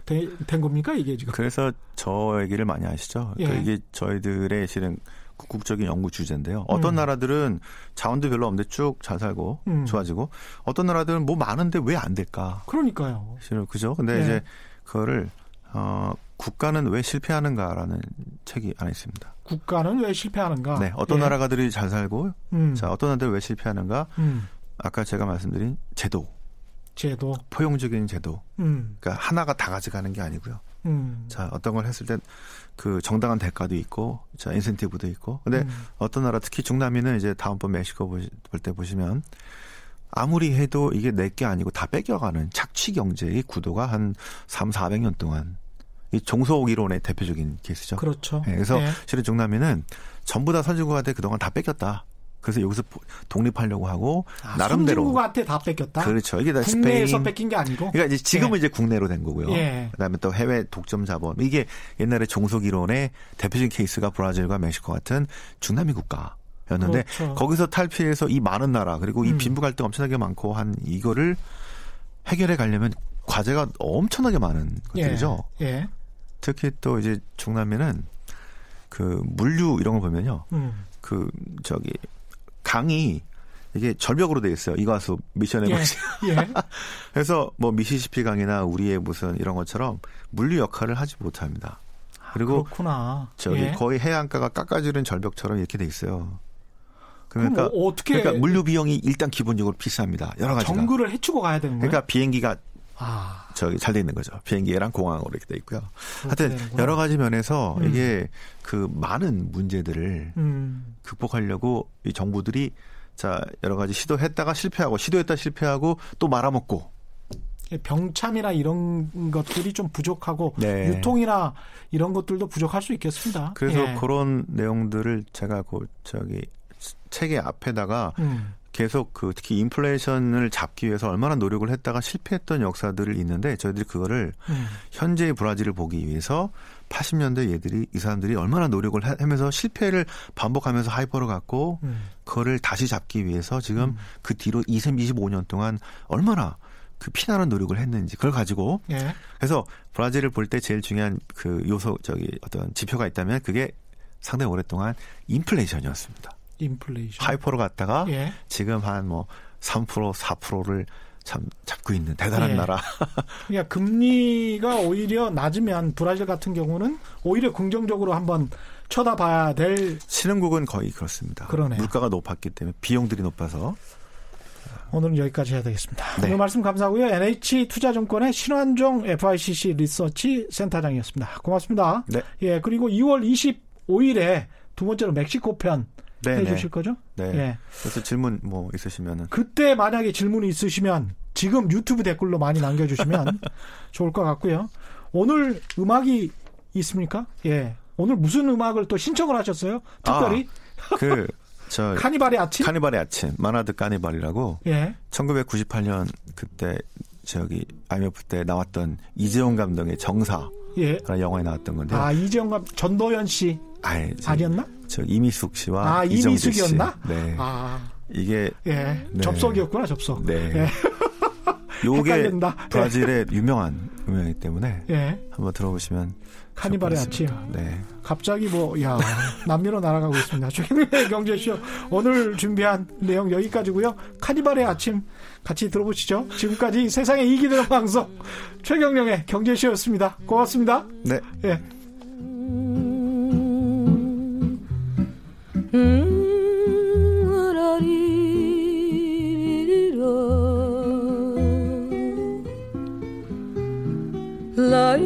된, 겁니까 이게 지금? 그래서 저 얘기를 많이 하시죠. 그러니까 예. 이게 저희들의 실은 국적인 연구 주제인데요. 어떤 음. 나라들은 자원도 별로 없는데 쭉 잘 살고 음. 좋아지고 어떤 나라들은 뭐 많은데 왜 안 될까? 그러니까요. 실은 그죠? 근데 예. 이제 그거를 어, 국가는 왜 실패하는가라는 책이 안에 있습니다. 국가는 왜 실패하는가? 네, 어떤 예. 나라가들이 잘 살고, 음. 자 어떤 나라들 왜 실패하는가? 음. 아까 제가 말씀드린 제도, 제도, 포용적인 제도. 음. 그러니까 하나가 다 가져가는 게 아니고요. 음. 자 어떤 걸 했을 땐그 정당한 대가도 있고, 자 인센티브도 있고. 근데 음. 어떤 나라 특히 중남미는 이제 다음번 멕시코 볼 때 보시면 아무리 해도 이게 내 게 아니고 다 뺏겨가는 착취 경제의 구도가 한 3, 400년 동안 이 종속 이론의 대표적인 케이스죠. 그렇죠. 네, 그래서 네. 실은 중남미는 전부 다 선진국한테 그동안 다 뺏겼다. 그래서 여기서 독립하려고 하고 아, 나름대로 선진국한테 다 뺏겼다. 그렇죠. 이게 다 국내에서 스페인 뺏긴 게 아니고. 그러니까 이제 지금은 네. 이제 국내로 된 거고요. 예. 그다음에 또 해외 독점 자본 이게 옛날에 종속 이론의 대표적인 케이스가 브라질과 멕시코 같은 중남미 국가. 였는데 그렇죠. 거기서 탈피해서 이 많은 나라 그리고 이 음. 빈부 갈등 엄청나게 많고 한 이거를 해결해 가려면 과제가 엄청나게 많은 것들이죠. 예. 예. 특히 또 이제 중남미는 그 물류 이런 걸 보면요. 음. 그 저기 강이 이게 절벽으로 돼 있어요. 이과수 미션에 예. 예. 그래서 뭐 미시시피 강이나 우리의 무슨 이런 것처럼 물류 역할을 하지 못합니다. 그리고 아, 그렇구나. 저기 예. 거의 해안가가 깎아지는 절벽처럼 이렇게 돼 있어요. 그러니까 뭐 어떻게 그러니까 물류 비용이 일단 기본적으로 비쌉니다. 여러 가지가. 정글을 해치고 가야 되는 거예요. 그러니까 비행기가 아. 저기 잘 돼 있는 거죠. 비행기랑 공항으로 이렇게 돼 있고요. 하여튼 되는구나. 여러 가지 면에서 음. 이게 그 많은 문제들을 음. 극복하려고 이 정부들이 자 여러 가지 시도했다가 실패하고 시도했다 실패하고 또 말아먹고 병참이나 이런 것들이 좀 부족하고 네. 유통이나 이런 것들도 부족할 수 있겠습니다. 그래서 예. 그런 내용들을 제가 그 저기 책의 앞에다가 음. 계속 그 특히 인플레이션을 잡기 위해서 얼마나 노력을 했다가 실패했던 역사들을 있는데 저희들이 그거를 음. 현재의 브라질을 보기 위해서 80년대 얘들이 이 사람들이 얼마나 노력을 하면서 실패를 반복하면서 하이퍼를 갖고 음. 그거를 다시 잡기 위해서 지금 음. 그 뒤로 20, 25년 동안 얼마나 그 피나는 노력을 했는지 그걸 가지고 예. 그래서 브라질을 볼 때 제일 중요한 그 요소 저기 어떤 지표가 있다면 그게 상당히 오랫동안 인플레이션이었습니다. 인플레이션. 하이퍼로 갔다가 예. 지금 한 뭐 3% 4%를 참 잡고 있는 대단한 예. 나라. 그러니까 금리가 오히려 낮으면 브라질 같은 경우는 오히려 긍정적으로 한번 쳐다봐야 될 신흥국은 거의 그렇습니다. 그러네요. 물가가 높았기 때문에 비용들이 높아서 오늘은 여기까지 해야 되겠습니다. 네. 오늘 말씀 감사하고요. NH투자증권의 신환종 FICC 리서치 센터장이었습니다. 고맙습니다. 네. 예, 그리고 2월 25일에 두 번째로 멕시코 편 네, 네, 해주실 거죠? 네. 예. 그래서 질문 뭐 있으시면은 그때 만약에 질문이 있으시면 지금 유튜브 댓글로 많이 남겨주시면 좋을 것 같고요. 오늘 음악이 있습니까? 예. 오늘 무슨 음악을 또 신청을 하셨어요? 특별히? 아, 그, 저. 카니발의 아침? 카니발의 아침. 마나드 카니발이라고. 예. 1998년 그때 저기 IMF 때 나왔던 이재용 감독의 정사. 예. 영화에 나왔던 건데. 아, 이재용 감, 전도연 씨. 아니, 아니었나? 저 이미숙 씨와 아, 이미숙이었나? 네. 아. 이게 예. 네. 접속이었구나, 접속. 네. 예. 요게 브라질의 예. 유명한 음악이기 때문에 예. 한번 들어보시면 카니발의 아침. 네. 갑자기 뭐, 야, 남미로 날아가고 있습니다. 최근의 경제쇼 오늘 준비한 내용 여기까지고요 카니발의 아침 같이 들어보시죠. 지금까지 세상에 이기 되는 방송 최경령의 경제쇼였습니다. 고맙습니다. 네. 예. La